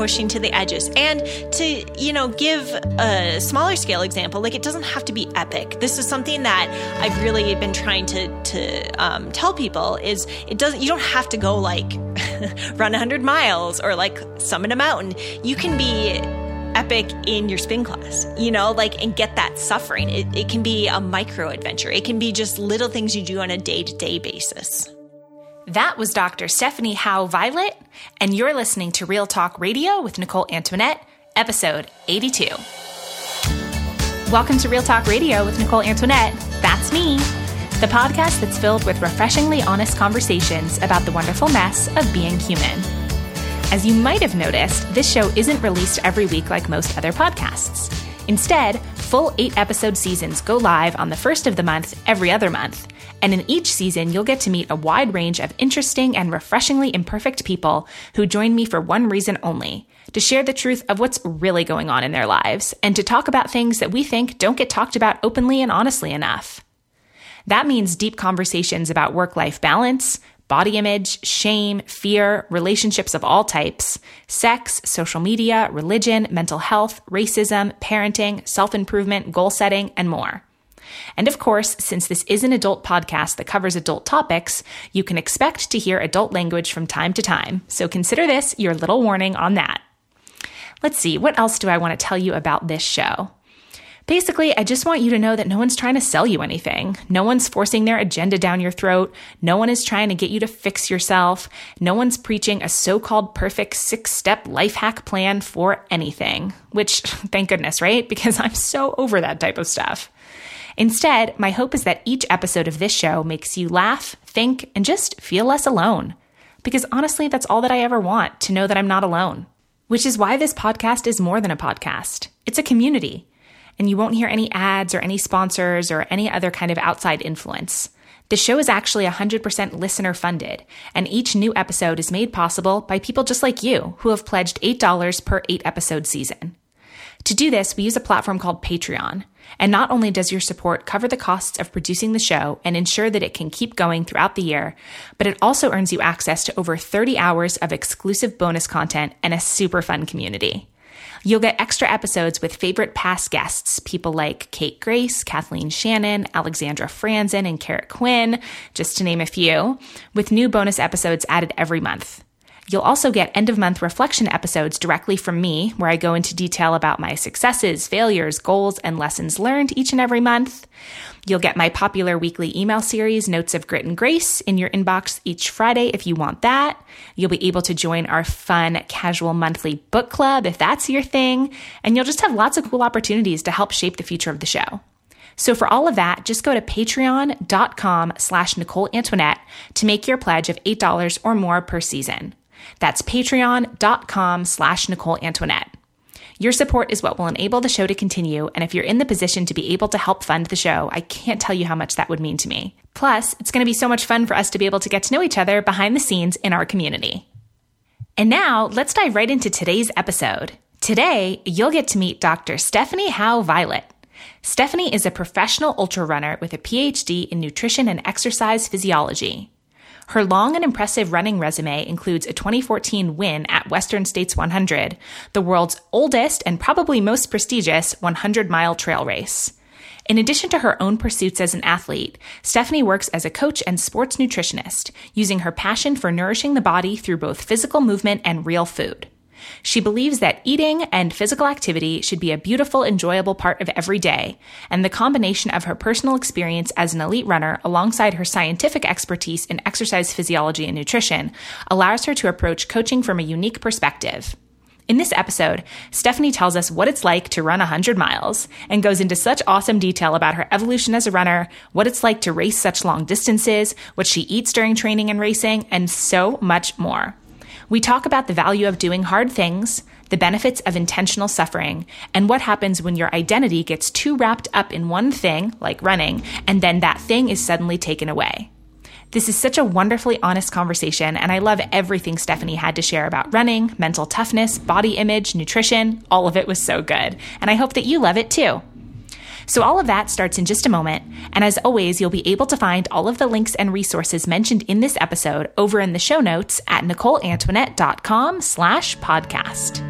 pushing to the edges. And to, you know, give a smaller scale example, like it doesn't have to be epic. This is something that I've really been trying to, to um, tell people is it doesn't, you don't have to go like run 100 miles or like summit a mountain. You can be epic in your spin class, you know, like, and get that suffering. It, it can be a micro adventure. It can be just little things you do on a day to day basis. That was Dr. Stephanie Howe Violett, and you're listening to Real Talk Radio with Nicole Antoinette, episode 82. Welcome to Real Talk Radio with Nicole Antoinette. That's me, the podcast that's filled with refreshingly honest conversations about the wonderful mess of being human. As you might have noticed, this show isn't released every week like most other podcasts. Instead, full eight episode seasons go live on the first of the month every other month. And in each season, you'll get to meet a wide range of interesting and refreshingly imperfect people who join me for one reason only to share the truth of what's really going on in their lives and to talk about things that we think don't get talked about openly and honestly enough. That means deep conversations about work life balance, body image, shame, fear, relationships of all types, sex, social media, religion, mental health, racism, parenting, self improvement, goal setting, and more. And of course, since this is an adult podcast that covers adult topics, you can expect to hear adult language from time to time. So consider this your little warning on that. Let's see, what else do I want to tell you about this show? Basically, I just want you to know that no one's trying to sell you anything. No one's forcing their agenda down your throat. No one is trying to get you to fix yourself. No one's preaching a so called perfect six step life hack plan for anything. Which, thank goodness, right? Because I'm so over that type of stuff. Instead, my hope is that each episode of this show makes you laugh, think, and just feel less alone. Because honestly, that's all that I ever want to know that I'm not alone. Which is why this podcast is more than a podcast. It's a community and you won't hear any ads or any sponsors or any other kind of outside influence. The show is actually 100% listener funded, and each new episode is made possible by people just like you who have pledged $8 per eight episode season. To do this, we use a platform called Patreon. And not only does your support cover the costs of producing the show and ensure that it can keep going throughout the year, but it also earns you access to over 30 hours of exclusive bonus content and a super fun community. You'll get extra episodes with favorite past guests, people like Kate Grace, Kathleen Shannon, Alexandra Franzen, and Carrot Quinn, just to name a few, with new bonus episodes added every month. You'll also get end of month reflection episodes directly from me, where I go into detail about my successes, failures, goals, and lessons learned each and every month. You'll get my popular weekly email series, Notes of Grit and Grace, in your inbox each Friday if you want that. You'll be able to join our fun, casual monthly book club if that's your thing. And you'll just have lots of cool opportunities to help shape the future of the show. So for all of that, just go to patreon.com slash Nicole Antoinette to make your pledge of $8 or more per season. That's patreon.com slash Nicole Antoinette. Your support is what will enable the show to continue, and if you're in the position to be able to help fund the show, I can't tell you how much that would mean to me. Plus, it's going to be so much fun for us to be able to get to know each other behind the scenes in our community. And now, let's dive right into today's episode. Today, you'll get to meet Dr. Stephanie Howe Violett. Stephanie is a professional ultra runner with a PhD in nutrition and exercise physiology. Her long and impressive running resume includes a 2014 win at Western States 100, the world's oldest and probably most prestigious 100 mile trail race. In addition to her own pursuits as an athlete, Stephanie works as a coach and sports nutritionist, using her passion for nourishing the body through both physical movement and real food. She believes that eating and physical activity should be a beautiful, enjoyable part of every day, and the combination of her personal experience as an elite runner alongside her scientific expertise in exercise physiology and nutrition allows her to approach coaching from a unique perspective. In this episode, Stephanie tells us what it's like to run 100 miles and goes into such awesome detail about her evolution as a runner, what it's like to race such long distances, what she eats during training and racing, and so much more. We talk about the value of doing hard things, the benefits of intentional suffering, and what happens when your identity gets too wrapped up in one thing, like running, and then that thing is suddenly taken away. This is such a wonderfully honest conversation, and I love everything Stephanie had to share about running, mental toughness, body image, nutrition. All of it was so good, and I hope that you love it too. So, all of that starts in just a moment. And as always, you'll be able to find all of the links and resources mentioned in this episode over in the show notes at NicoleAntoinette.com slash podcast.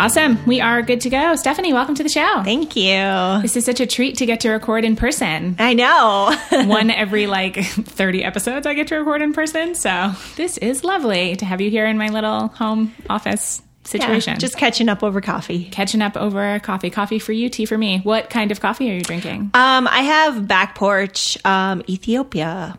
Awesome. We are good to go. Stephanie, welcome to the show. Thank you. This is such a treat to get to record in person. I know. One every like 30 episodes I get to record in person. So this is lovely to have you here in my little home office situation. Yeah, just catching up over coffee. Catching up over coffee. Coffee for you, tea for me. What kind of coffee are you drinking? Um, I have back porch um, Ethiopia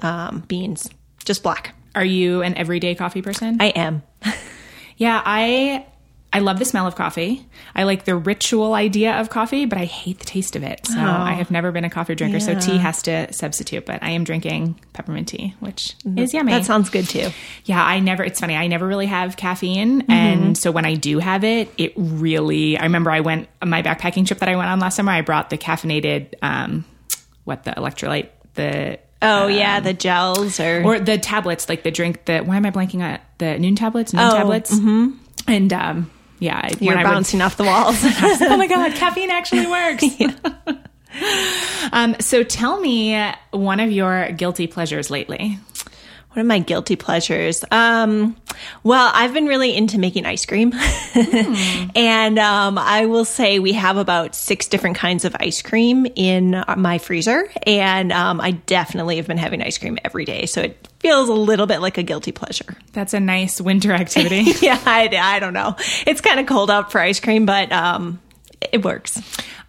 um, beans, just black. Are you an everyday coffee person? I am. yeah, I I love the smell of coffee. I like the ritual idea of coffee, but I hate the taste of it. So oh, I have never been a coffee drinker. Yeah. So tea has to substitute, but I am drinking peppermint tea, which is yummy. That sounds good too. Yeah, I never, it's funny. I never really have caffeine. Mm-hmm. And so when I do have it, it really, I remember I went, on my backpacking trip that I went on last summer, I brought the caffeinated, um, what the electrolyte, the, Oh um, yeah, the gels or or the tablets, like the drink. The why am I blanking on the Nuun tablets? Nuun oh, tablets. Mm-hmm. And um, yeah, you're bouncing would, off the walls. oh my god, caffeine actually works. um, so tell me one of your guilty pleasures lately. What are my guilty pleasures? Um, well, I've been really into making ice cream. mm. and um, I will say we have about six different kinds of ice cream in my freezer. And um, I definitely have been having ice cream every day. So it feels a little bit like a guilty pleasure. That's a nice winter activity. yeah, I, I, don't know. It's kind of cold out for ice cream, but um, it works.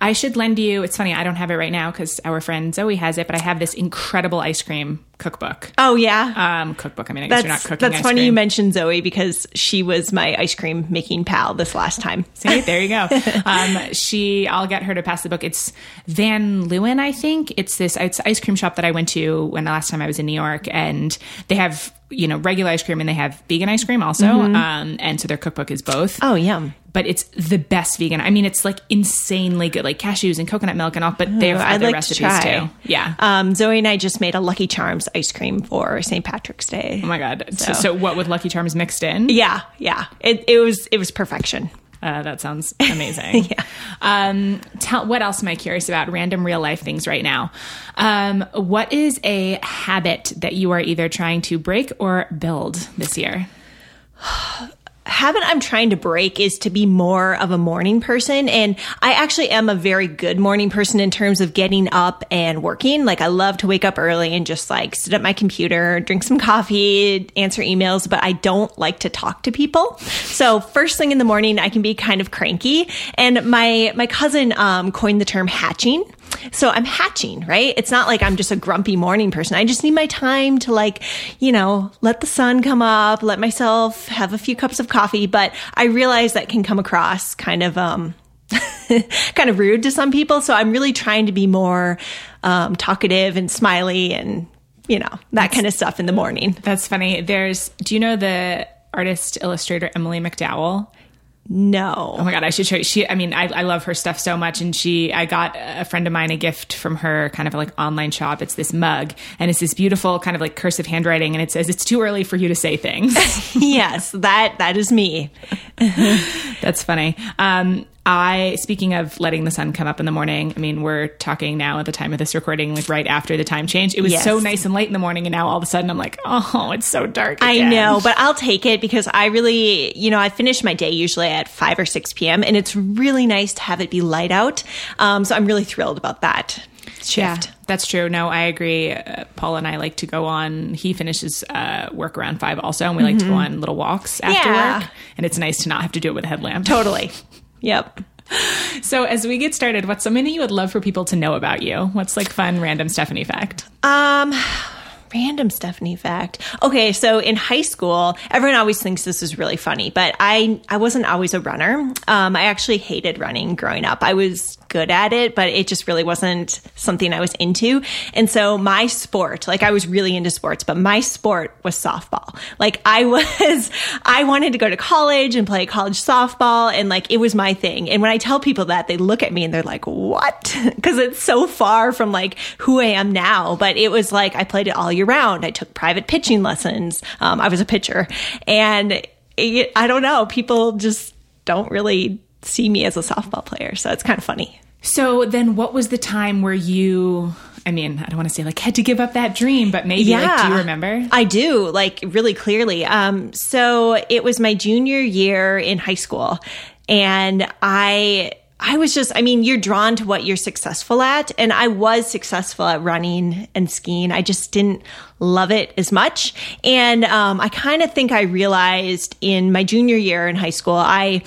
I should lend you. It's funny, I don't have it right now because our friend Zoe has it, but I have this incredible ice cream cookbook. Oh yeah, um, cookbook. I mean, I guess that's, you're not cooking. That's funny cream. you mentioned Zoe because she was my ice cream making pal this last time. See, there you go. um, she, I'll get her to pass the book. It's Van Leeuwen, I think. It's this it's ice cream shop that I went to when the last time I was in New York, and they have you know regular ice cream and they have vegan ice cream also. Mm-hmm. Um, and so their cookbook is both. Oh, yum but it's the best vegan. I mean, it's like insanely good, like cashews and coconut milk and all. But they have other like recipes to too. Yeah. Um, Zoe and I just made a Lucky Charms ice cream for St. Patrick's Day. Oh my god! So, so, so what with Lucky Charms mixed in? Yeah, yeah. It it was it was perfection. Uh, that sounds amazing. yeah. Um, tell, what else am I curious about? Random real life things right now. Um, what is a habit that you are either trying to break or build this year? habit I'm trying to break is to be more of a morning person. And I actually am a very good morning person in terms of getting up and working. Like I love to wake up early and just like sit at my computer, drink some coffee, answer emails, but I don't like to talk to people. So first thing in the morning, I can be kind of cranky. And my, my cousin, um, coined the term hatching. So I'm hatching, right? It's not like I'm just a grumpy morning person. I just need my time to like, you know, let the sun come up, let myself have a few cups of coffee. But I realize that can come across kind of, um, kind of rude to some people. So I'm really trying to be more, um, talkative and smiley and, you know, that that's, kind of stuff in the morning. That's funny. There's, do you know the artist illustrator Emily McDowell? No. Oh my god, I should show you. She, I mean, I, I love her stuff so much, and she, I got a friend of mine a gift from her, kind of like online shop. It's this mug, and it's this beautiful kind of like cursive handwriting, and it says, "It's too early for you to say things." yes, that that is me. That's funny. Um, I, speaking of letting the sun come up in the morning, I mean, we're talking now at the time of this recording, like right after the time change. It was yes. so nice and late in the morning, and now all of a sudden I'm like, oh, it's so dark. Again. I know, but I'll take it because I really, you know, I finish my day usually at 5 or 6 p.m., and it's really nice to have it be light out. Um, so I'm really thrilled about that. Shift. Yeah, that's true. No, I agree. Uh, Paul and I like to go on. He finishes uh, work around five also, and we mm-hmm. like to go mm-hmm. on little walks after yeah. work. And it's nice to not have to do it with a headlamp. Totally. Yep. So as we get started, what's something that you would love for people to know about you? What's like fun random Stephanie fact? Um random Stephanie fact. Okay, so in high school, everyone always thinks this is really funny, but I I wasn't always a runner. Um, I actually hated running growing up. I was good at it, but it just really wasn't something I was into. And so my sport, like I was really into sports, but my sport was softball. Like I was, I wanted to go to college and play college softball and like it was my thing. And when I tell people that, they look at me and they're like, what? Cause it's so far from like who I am now. But it was like I played it all year round. I took private pitching lessons. Um, I was a pitcher and I don't know. People just don't really see me as a softball player. So it's kind of funny. So then what was the time where you I mean, I don't want to say like had to give up that dream, but maybe yeah, like do you remember? I do, like really clearly. Um so it was my junior year in high school and I I was just, I mean, you're drawn to what you're successful at. And I was successful at running and skiing. I just didn't love it as much. And um, I kind of think I realized in my junior year in high school, I,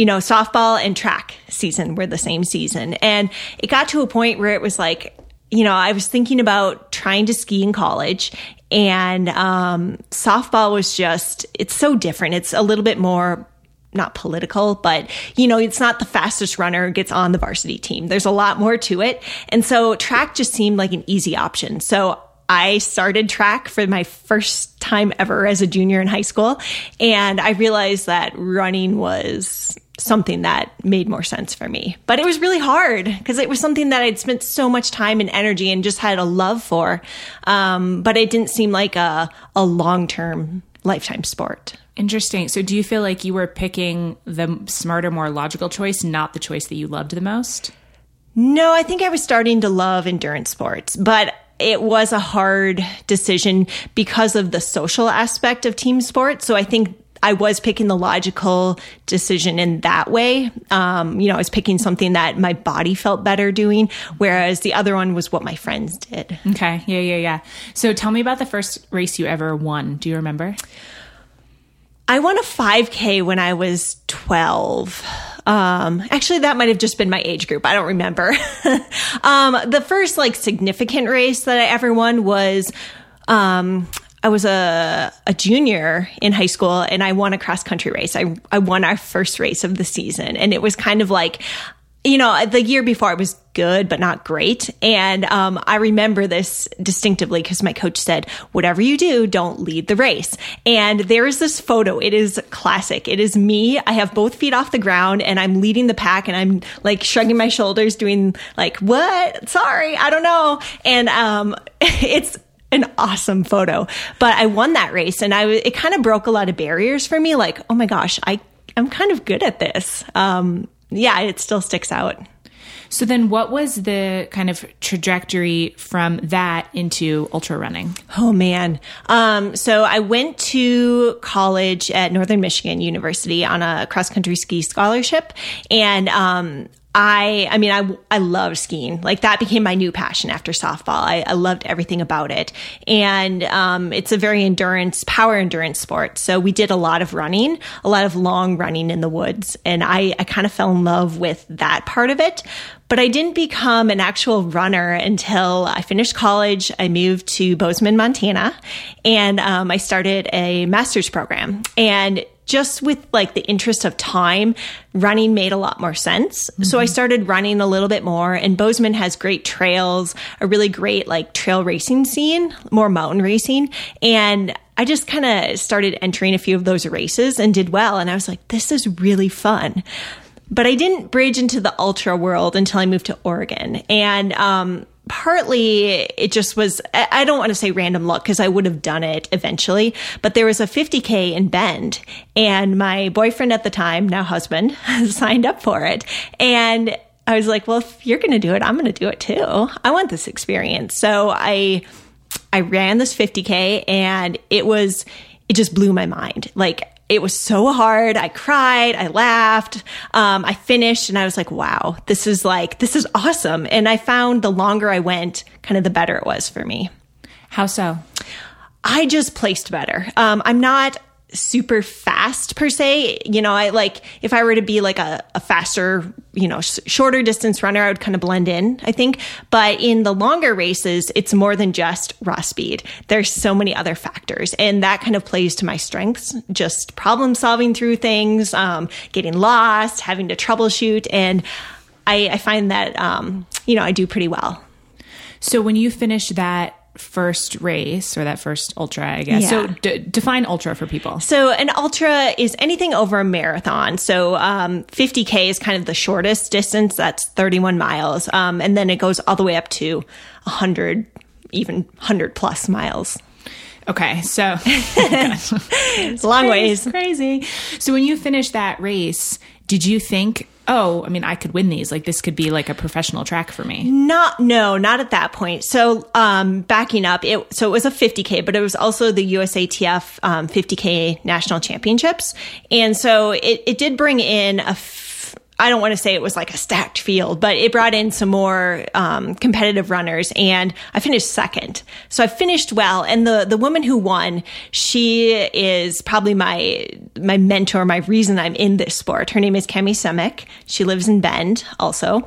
you know, softball and track season were the same season. And it got to a point where it was like, you know, I was thinking about trying to ski in college and um, softball was just, it's so different. It's a little bit more not political, but you know, it's not the fastest runner gets on the varsity team. There's a lot more to it. And so track just seemed like an easy option. So I started track for my first time ever as a junior in high school. And I realized that running was something that made more sense for me. But it was really hard because it was something that I'd spent so much time and energy and just had a love for. Um, but it didn't seem like a, a long term lifetime sport. Interesting. So, do you feel like you were picking the smarter, more logical choice, not the choice that you loved the most? No, I think I was starting to love endurance sports, but it was a hard decision because of the social aspect of team sports. So, I think I was picking the logical decision in that way. Um, you know, I was picking something that my body felt better doing, whereas the other one was what my friends did. Okay. Yeah, yeah, yeah. So tell me about the first race you ever won. Do you remember? I won a 5K when I was 12. Um, actually, that might have just been my age group. I don't remember. um, the first like significant race that I ever won was, um, I was a, a junior in high school and I won a cross country race. I, I won our first race of the season and it was kind of like, you know, the year before it was good, but not great. And um, I remember this distinctively because my coach said, whatever you do, don't lead the race. And there is this photo. It is classic. It is me. I have both feet off the ground and I'm leading the pack and I'm like shrugging my shoulders, doing like, what? Sorry, I don't know. And um, it's, an awesome photo. But I won that race and I it kind of broke a lot of barriers for me like, "Oh my gosh, I I'm kind of good at this." Um yeah, it still sticks out. So then what was the kind of trajectory from that into ultra running? Oh man. Um, so I went to college at Northern Michigan University on a cross country ski scholarship. And, um, I, I mean, I, I love skiing. Like that became my new passion after softball. I, I loved everything about it. And, um, it's a very endurance, power endurance sport. So we did a lot of running, a lot of long running in the woods. And I, I kind of fell in love with that part of it. But I didn't become an actual runner until I finished college. I moved to Bozeman, Montana, and um, I started a master's program. And just with like the interest of time, running made a lot more sense. Mm-hmm. So I started running a little bit more and Bozeman has great trails, a really great like trail racing scene, more mountain racing. And I just kind of started entering a few of those races and did well. And I was like, this is really fun. But I didn't bridge into the ultra world until I moved to Oregon. And um, partly it just was i don't want to say random luck because i would have done it eventually but there was a 50k in bend and my boyfriend at the time now husband signed up for it and i was like well if you're going to do it i'm going to do it too. I want this experience. So i i ran this 50k and it was it just blew my mind. Like it was so hard. I cried, I laughed, um, I finished, and I was like, wow, this is like, this is awesome. And I found the longer I went, kind of the better it was for me. How so? I just placed better. Um, I'm not super fast per se. You know, I like if I were to be like a, a faster, you know, sh- shorter distance runner, I would kind of blend in, I think. But in the longer races, it's more than just raw speed. There's so many other factors, and that kind of plays to my strengths. Just problem solving through things, um, getting lost, having to troubleshoot, and I, I find that um, you know I do pretty well. So when you finish that first race or that first ultra, I guess. Yeah. So d- define ultra for people. So an ultra is anything over a marathon. So um, 50k is kind of the shortest distance. That's 31 miles, um, and then it goes all the way up to 100, even 100 plus miles. Okay, so it's a long ways. Crazy. So when you finished that race, did you think, oh, I mean, I could win these. Like this could be like a professional track for me. Not, no, not at that point. So, um, backing up, it so it was a 50k, but it was also the USATF um, 50k national championships, and so it it did bring in a. I don't want to say it was like a stacked field, but it brought in some more um, competitive runners, and I finished second. So I finished well. And the the woman who won, she is probably my my mentor, my reason I'm in this sport. Her name is Kami Semick. She lives in Bend, also,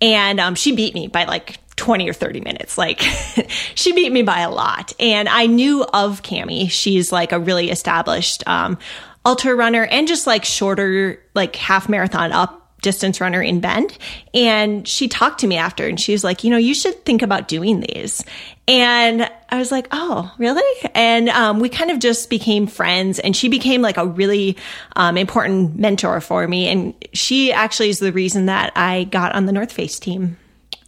and um, she beat me by like 20 or 30 minutes. Like she beat me by a lot. And I knew of Kami. She's like a really established um, ultra runner and just like shorter, like half marathon up distance runner in Bend. And she talked to me after and she was like, you know, you should think about doing these. And I was like, oh, really? And um, we kind of just became friends. And she became like a really um, important mentor for me. And she actually is the reason that I got on the North Face team.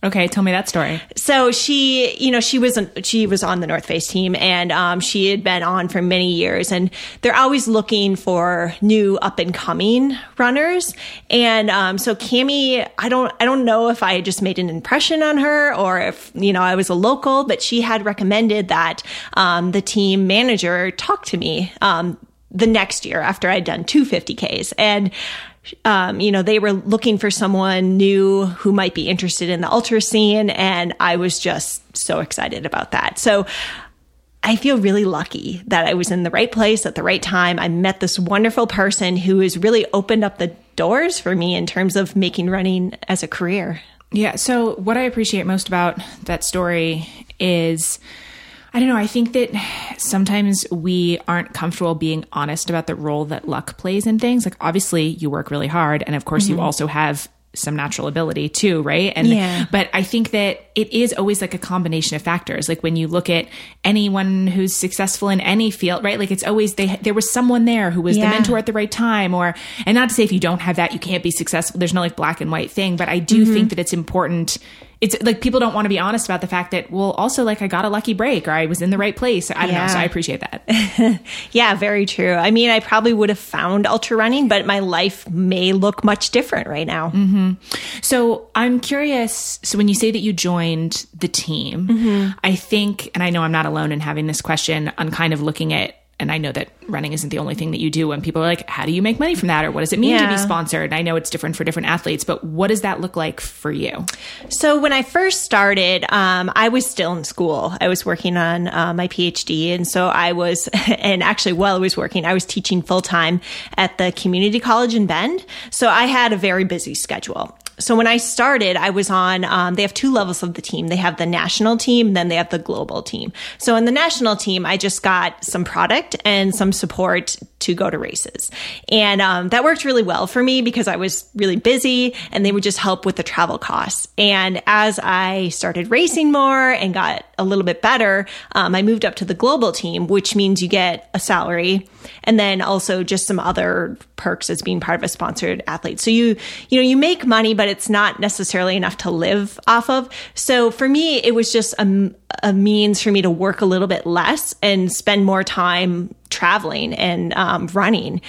Okay, tell me that story. So she, you know, she was she was on the North Face team, and um, she had been on for many years, and they're always looking for new up and coming runners. And um, so Kami, I don't, I don't know if I just made an impression on her or if you know I was a local, but she had recommended that um, the team manager talk to me um, the next year after I'd done two 50Ks. And um, you know, they were looking for someone new who might be interested in the ultra scene. And I was just so excited about that. So I feel really lucky that I was in the right place at the right time. I met this wonderful person who has really opened up the doors for me in terms of making running as a career. Yeah. So, what I appreciate most about that story is I don't know. I think that sometimes we aren't comfortable being honest about the role that luck plays in things. Like, obviously, you work really hard. And of course, mm-hmm. you also have some natural ability too, right? And yeah. but I think that it is always like a combination of factors. Like when you look at anyone who's successful in any field, right? Like it's always they there was someone there who was yeah. the mentor at the right time or and not to say if you don't have that you can't be successful. There's no like black and white thing, but I do mm-hmm. think that it's important it's like people don't want to be honest about the fact that well also like i got a lucky break or i was in the right place i don't yeah. know so i appreciate that yeah very true i mean i probably would have found ultra running but my life may look much different right now mm-hmm. so i'm curious so when you say that you joined the team mm-hmm. i think and i know i'm not alone in having this question on kind of looking at and I know that running isn't the only thing that you do when people are like, how do you make money from that? Or what does it mean yeah. to be sponsored? And I know it's different for different athletes, but what does that look like for you? So when I first started, um, I was still in school. I was working on uh, my PhD. And so I was, and actually while I was working, I was teaching full time at the community college in Bend. So I had a very busy schedule so when I started, I was on, um, they have two levels of the team. They have the national team, then they have the global team. So in the national team, I just got some product and some support to go to races. And um, that worked really well for me because I was really busy and they would just help with the travel costs. And as I started racing more and got a little bit better, um, I moved up to the global team, which means you get a salary and then also just some other perks as being part of a sponsored athlete. So you, you know, you make money, but it's not necessarily enough to live off of. So for me, it was just a, a means for me to work a little bit less and spend more time traveling and um, running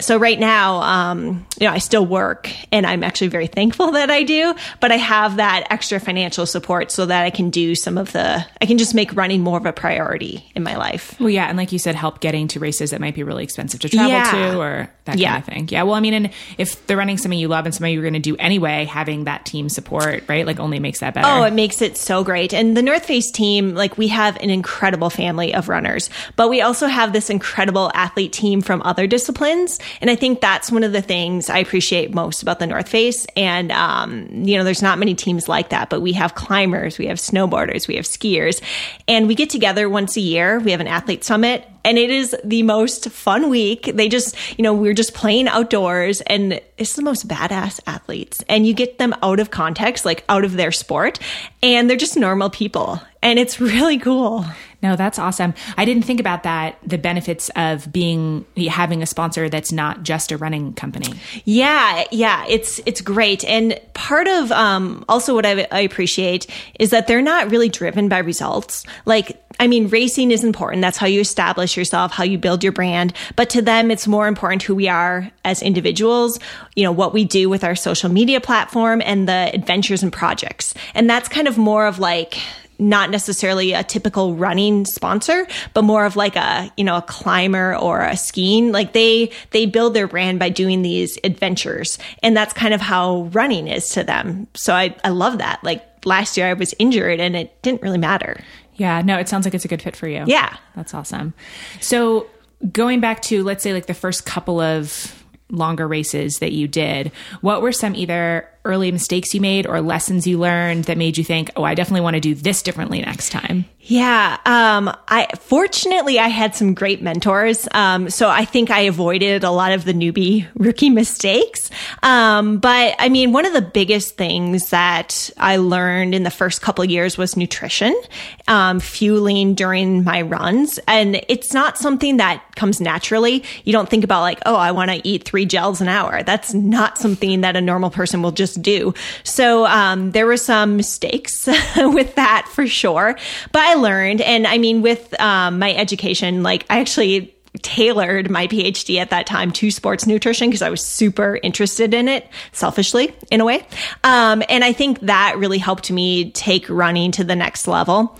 so right now, um, you know, I still work and I'm actually very thankful that I do, but I have that extra financial support so that I can do some of the, I can just make running more of a priority in my life. Well, yeah. And like you said, help getting to races that might be really expensive to travel yeah. to or that yeah. kind of thing. Yeah. Well, I mean, and if they're running something you love and something you're going to do anyway, having that team support, right? Like only makes that better. Oh, it makes it so great. And the North Face team, like we have an incredible family of runners, but we also have this incredible athlete team from other disciplines and I think that's one of the things I appreciate most about the North Face. And, um, you know, there's not many teams like that, but we have climbers, we have snowboarders, we have skiers, and we get together once a year. We have an athlete summit and it is the most fun week. They just, you know, we're just playing outdoors and it's the most badass athletes and you get them out of context, like out of their sport and they're just normal people and it's really cool. No, that's awesome. I didn't think about that. The benefits of being having a sponsor that's not just a running company. Yeah, yeah, it's it's great. And part of um, also what I, I appreciate is that they're not really driven by results. Like, I mean, racing is important. That's how you establish yourself, how you build your brand. But to them, it's more important who we are as individuals. You know what we do with our social media platform and the adventures and projects. And that's kind of more of like not necessarily a typical running sponsor, but more of like a, you know, a climber or a skiing. Like they, they build their brand by doing these adventures. And that's kind of how running is to them. So I, I love that. Like last year I was injured and it didn't really matter. Yeah, no, it sounds like it's a good fit for you. Yeah. That's awesome. So going back to, let's say, like the first couple of longer races that you did, what were some either early mistakes you made or lessons you learned that made you think, oh, I definitely want to do this differently next time? Yeah. Um, I fortunately I had some great mentors. Um, so I think I avoided a lot of the newbie rookie mistakes. Um, but I mean, one of the biggest things that I learned in the first couple years was nutrition, um, fueling during my runs. And it's not something that comes naturally. You don't think about like, oh, I want to eat three gels an hour. That's not something that a normal person will just do. So, um, there were some mistakes with that for sure. But I learned. And I mean, with um, my education, like I actually tailored my PhD at that time to sports nutrition because I was super interested in it, selfishly in a way. Um, and I think that really helped me take running to the next level.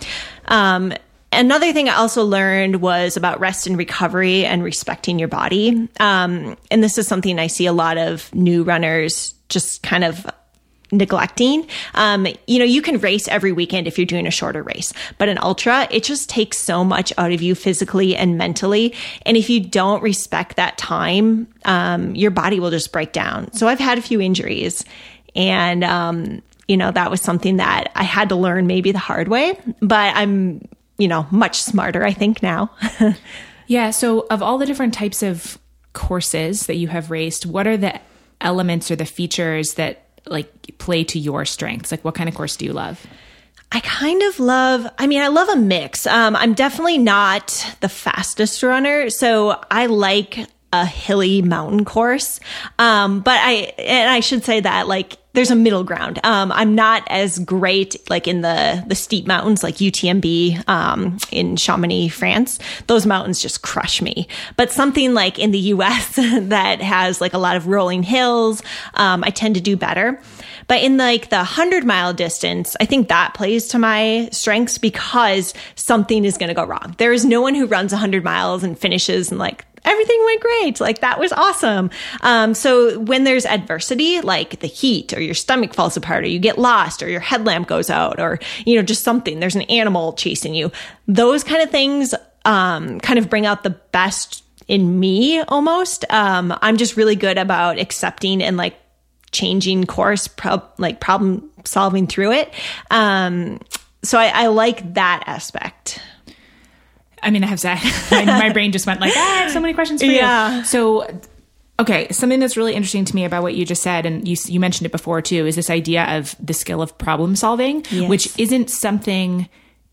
Um, another thing I also learned was about rest and recovery and respecting your body. Um, and this is something I see a lot of new runners just kind of neglecting. Um, you know, you can race every weekend if you're doing a shorter race, but an ultra, it just takes so much out of you physically and mentally. And if you don't respect that time, um, your body will just break down. So I've had a few injuries and, um, you know, that was something that I had to learn maybe the hard way, but I'm, you know, much smarter, I think now. yeah. So of all the different types of courses that you have raced, what are the elements or the features that like play to your strengths? Like what kind of course do you love? I kind of love, I mean, I love a mix. Um, I'm definitely not the fastest runner. So I like a hilly mountain course. Um, but I, and I should say that like there's a middle ground. Um, I'm not as great like in the, the steep mountains like UTMB, um, in Chamonix, France. Those mountains just crush me. But something like in the US that has like a lot of rolling hills, um, I tend to do better. But in like the hundred mile distance, I think that plays to my strengths because something is going to go wrong. There is no one who runs hundred miles and finishes and like everything went great. Like that was awesome. Um, so when there's adversity, like the heat or your stomach falls apart or you get lost or your headlamp goes out or, you know, just something, there's an animal chasing you. Those kind of things, um, kind of bring out the best in me almost. Um, I'm just really good about accepting and like changing course, pro- like problem solving through it. Um, so I, I like that aspect. I mean, I have said my, my brain just went like, ah, I have so many questions for yeah. you. So, okay, something that's really interesting to me about what you just said, and you you mentioned it before too, is this idea of the skill of problem solving, yes. which isn't something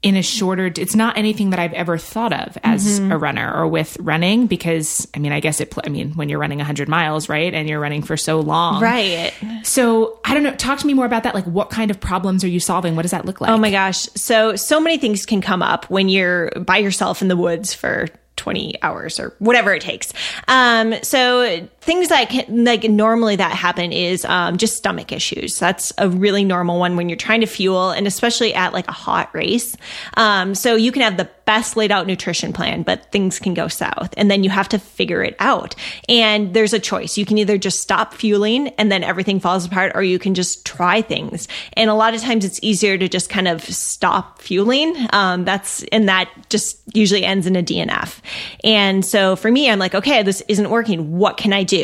in a shorter it's not anything that i've ever thought of as mm-hmm. a runner or with running because i mean i guess it i mean when you're running 100 miles right and you're running for so long. Right. So i don't know talk to me more about that. Like what kind of problems are you solving? What does that look like? Oh my gosh. So so many things can come up when you're by yourself in the woods for 20 hours or whatever it takes. Um, so things that can, like normally that happen is um, just stomach issues. That's a really normal one when you're trying to fuel and especially at like a hot race. Um, so you can have the best laid out nutrition plan, but things can go south and then you have to figure it out. And there's a choice. You can either just stop fueling and then everything falls apart or you can just try things. And a lot of times it's easier to just kind of stop fueling. Um, that's, and that just usually ends in a DNF. And so for me, I'm like, okay, this isn't working. What can I do?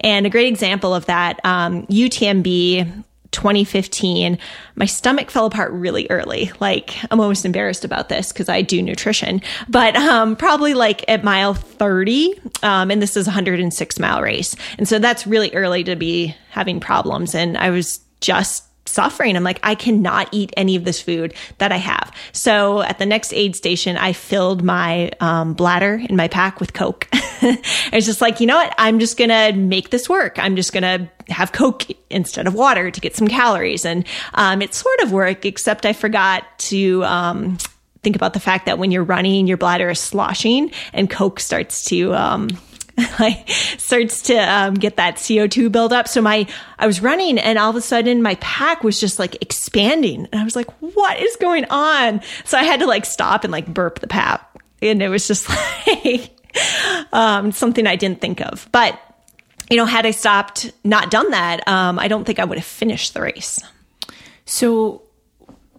And a great example of that, um, UTMB 2015, my stomach fell apart really early. Like, I'm almost embarrassed about this because I do nutrition, but um, probably like at mile 30, um, and this is a 106 mile race. And so that's really early to be having problems. And I was just suffering. I'm like, I cannot eat any of this food that I have. So at the next aid station, I filled my um, bladder in my pack with Coke. it's just like, you know what? I'm just going to make this work. I'm just going to have Coke instead of water to get some calories. And um, it sort of worked, except I forgot to. Um, think about the fact that when you're running, your bladder is sloshing and Coke starts to um, like starts to um, get that CO2 buildup. So my, I was running and all of a sudden my pack was just like expanding. And I was like, what is going on? So I had to like stop and like burp the pap. And it was just like, um, something I didn't think of. But, you know, had I stopped, not done that, um, I don't think I would have finished the race. So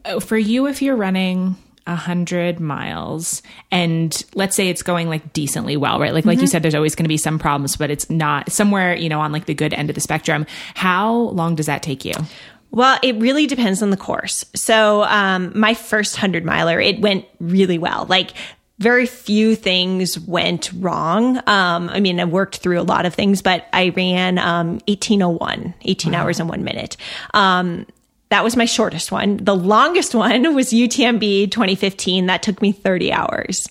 uh, for you, if you're running, a hundred miles and let's say it's going like decently well, right? Like, mm-hmm. like you mm-hmm. said, there's always going to be some problems, but it's not somewhere, you know, on like the good end of the spectrum. How long does that take you? Well, it really depends on the course. So, um, my first hundred miler, it went really well. Like very few things went wrong. Um, I mean, I worked through a lot of things, but I ran um, 1801, 18 wow. hours and one minute. Um, that was my shortest one. The longest one was UTMB 2015. That took me 30 hours.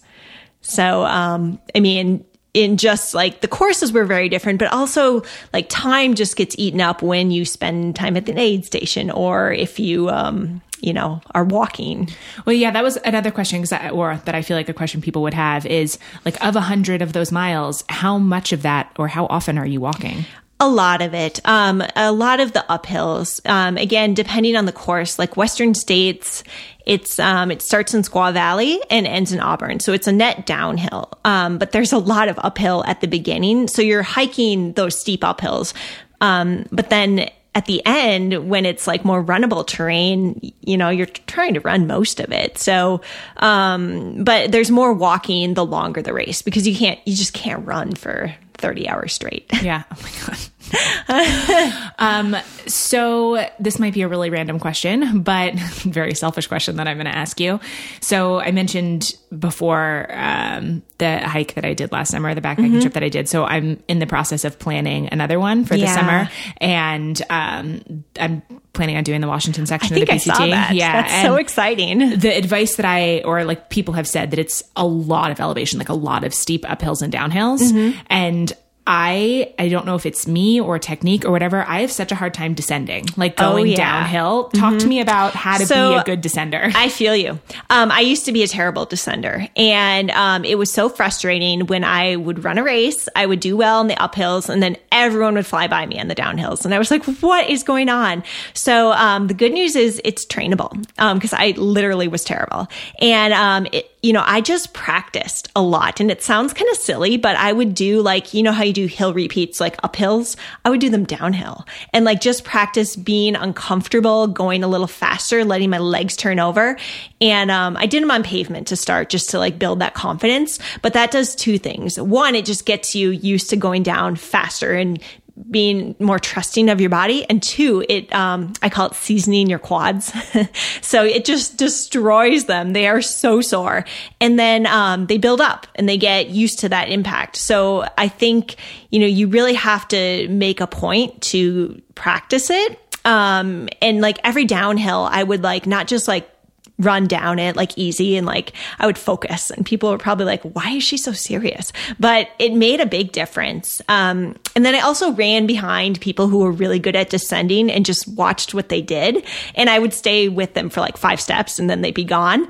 So, um, I mean, in just like the courses were very different, but also like time just gets eaten up when you spend time at the aid station or if you, um, you know, are walking. Well, yeah, that was another question, because or that I feel like a question people would have is like of a hundred of those miles, how much of that or how often are you walking? A lot of it. Um, a lot of the uphills. Um, again, depending on the course, like Western States, it's um, it starts in Squaw Valley and ends in Auburn, so it's a net downhill. Um, but there's a lot of uphill at the beginning, so you're hiking those steep uphills. Um, but then at the end, when it's like more runnable terrain, you know, you're trying to run most of it. So, um, but there's more walking the longer the race because you can't, you just can't run for 30 hours straight. Yeah. Oh my God. um, so this might be a really random question, but very selfish question that I'm going to ask you. So I mentioned before um, the hike that I did last summer, the backpacking mm-hmm. trip that I did. So I'm in the process of planning another one for yeah. the summer, and um, I'm planning on doing the Washington section of the PCT. That. Yeah, that's so exciting. The advice that I or like people have said that it's a lot of elevation, like a lot of steep uphills and downhills, mm-hmm. and I I don't know if it's me or technique or whatever. I have such a hard time descending, like oh, going oh, yeah. downhill. Talk mm-hmm. to me about how to so, be a good descender. I feel you. Um, I used to be a terrible descender, and um, it was so frustrating when I would run a race. I would do well in the uphills, and then everyone would fly by me on the downhills, and I was like, "What is going on?" So um, the good news is it's trainable because um, I literally was terrible, and um, it, you know, I just practiced a lot, and it sounds kind of silly, but I would do like you know how you do hill repeats like uphills, I would do them downhill and like just practice being uncomfortable, going a little faster, letting my legs turn over. And um, I did them on pavement to start just to like build that confidence. But that does two things. One, it just gets you used to going down faster and being more trusting of your body. And two it um, i call it seasoning your quads. So it just destroys them. They are so sore. And then um, they build up and they get used to that impact. So i think you know you really have to make a point to practice it. Um, and like every downhill i would like not just like run down it like easy and like I would focus and people were probably like, why is she so serious? But it made a big difference. Um, and then I also ran behind people who were really good at descending and just watched what they did. And I would stay with them for like five steps and then they'd be gone.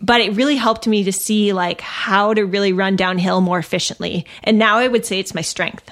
But it really helped me to see like how to really run downhill more efficiently. And now I would say it's my strength.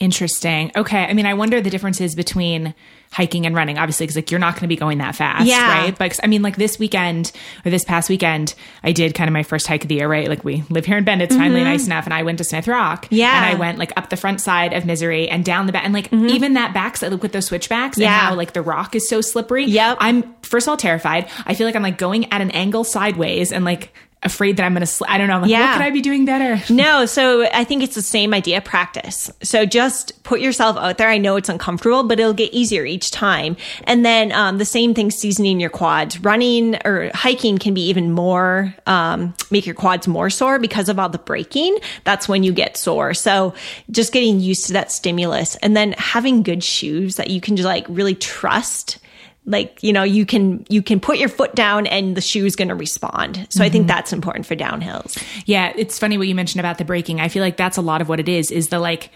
Interesting. Okay. I mean, I wonder the differences between hiking and running, obviously, because like you're not going to be going that fast, yeah. right? But I mean, like this weekend or this past weekend, I did kind of my first hike of the year, right? Like we live here in Bend, it's mm-hmm. finally nice enough, and I went to Smith Rock, yeah, and I went like up the front side of Misery and down the back, and like mm-hmm. even that backside, like with those switchbacks, yeah, and how like the rock is so slippery. Yep, I'm first of all terrified. I feel like I'm like going at an angle sideways, and like afraid that I'm going to, sl- I don't know. Like, yeah. What could I be doing better? No. So I think it's the same idea practice. So just put yourself out there. I know it's uncomfortable, but it'll get easier each time. And then um, the same thing, seasoning your quads. Running or hiking can be even more, um, make your quads more sore because of all the braking. That's when you get sore. So just getting used to that stimulus and then having good shoes that you can just like really trust like you know you can you can put your foot down and the shoe is going to respond so i think mm-hmm. that's important for downhills Yeah, it's funny what you mentioned about the braking. I feel like that's a lot of what it is. Is the like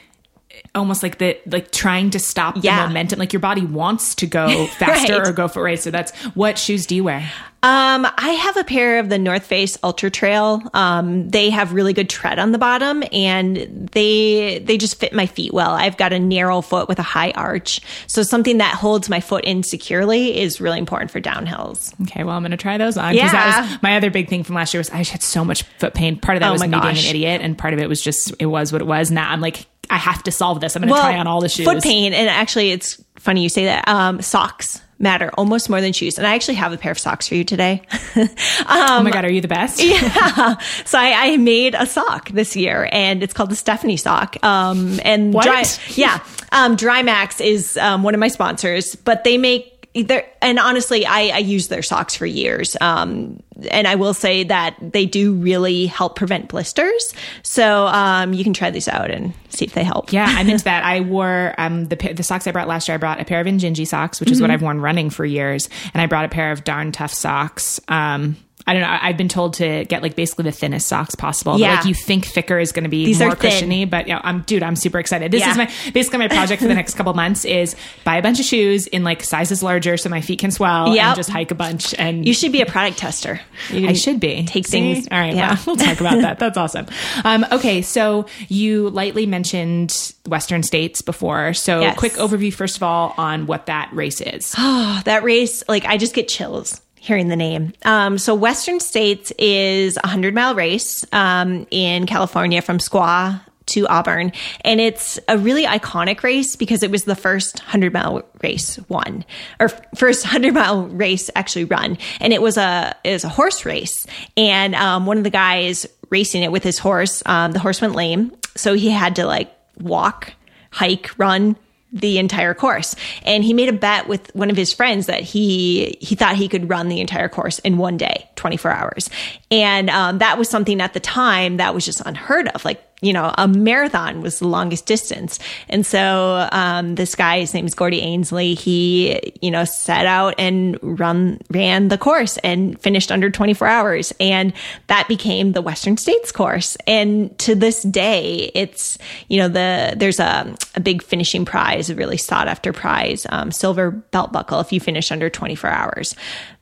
almost like the like trying to stop Yeah. the momentum. Like your body wants to go faster Right. or go for race. So that's what shoes do you wear? Um, I have a pair of the North Face Ultra Trail. Um, they have really good tread on the bottom, and they they just fit my feet well. I've got a narrow foot with a high arch, so something that holds my foot in securely is really important for downhills. Okay, well I'm gonna try those on because that Yeah. was my other big thing from last year was I had so much foot pain. Part of that Oh was me being an idiot, and part of it was just it was what it was. Now I'm like I have to solve this. I'm gonna try on all the shoes. Foot pain, and actually, it's funny you say that. Um, socks matter almost more than shoes, and I actually have a pair of socks for you today. oh my god, are you the best? yeah. So I, I made a sock this year and it's called the Stephanie sock. Um, and What? Dry, yeah. Um, Drymax is, um, one of my sponsors, but they make their, and honestly, I, I use their socks for years. Um, and I will say that they do really help prevent blisters. So, um, you can try these out and see if they help. Yeah, I'm into that. I wore um, the the socks I brought last year. I brought a pair of Injinji socks, which is Mm-hmm. what I've worn running for years, and I brought a pair of darn tough socks. Um, I don't know. I've been told to get like basically the thinnest socks possible. But, Yeah. like you think thicker is going to be These more cushiony, but you know, I'm dude. I'm super excited. This Yeah. is my basically my project for the next couple months is buy a bunch of shoes in like sizes larger so my feet can swell Yep. and just hike a bunch. And You should be a product tester. You I should be. Take See? things. All right. Yeah. Well, we'll talk about that. That's awesome. Um, okay. So you lightly mentioned Western states before. So Yes. quick overview, first of all, on what that race is. Oh, that race, like I just get chills hearing the name. Um, so Western States is a hundred mile race um, in California from Squaw to Auburn, and it's a really iconic race because it was the first hundred mile race won, or first hundred mile race actually run, and it was a it was a horse race, and um, one of the guys racing it with his horse, um, the horse went lame, so he had to like walk, hike, run the entire course. And he made a bet with one of his friends that he he thought he could run the entire course in one day, 24 hours. And um, that was something at the time that was just unheard of. Like, you know, a marathon was the longest distance. And so um, this guy, his name is Gordy Ainsleigh, he, you know, set out and run ran the course and finished under 24 hours. And that became the Western States course. And to this day, it's, you know, the there's a, a big finishing prize, a really sought after prize, um, silver belt buckle if you finish under 24 hours.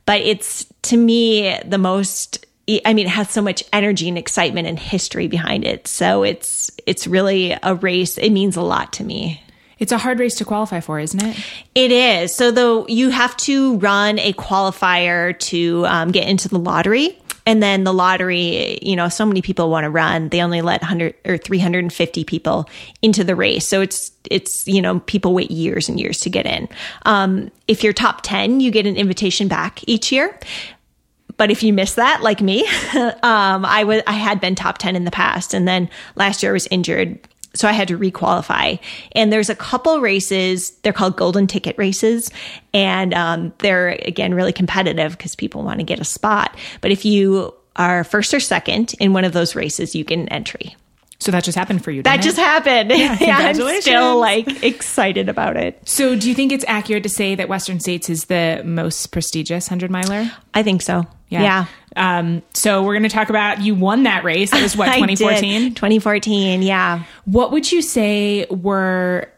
But it's to me the most I mean, it has so much energy and excitement and history behind it. So it's it's really a race. It means a lot to me. It's a hard race to qualify for, isn't it? It is. So though you have to run a qualifier to um, get into the lottery. And then the lottery, you know, so many people want to run. They only let 100 or 350 people into the race. So it's, it's, you know, people wait years and years to get in. Um, if you're top 10, you get an invitation back each year. But if you miss that, like me, um, I was I had been top ten in the past, and then last year I was injured, so I had to requalify. And there's a couple races; they're called golden ticket races, and um, they're again really competitive because people want to get a spot. But if you are first or second in one of those races, you get an entry. So that just happened for you. That just it? happened. Yeah, I'm still like excited about it. So do you think it's accurate to say that Western States is the most prestigious hundred miler? I think so. Yeah. Um, so we're going to talk about you won that race. That was what I 2014. 2014. Yeah. What would you say were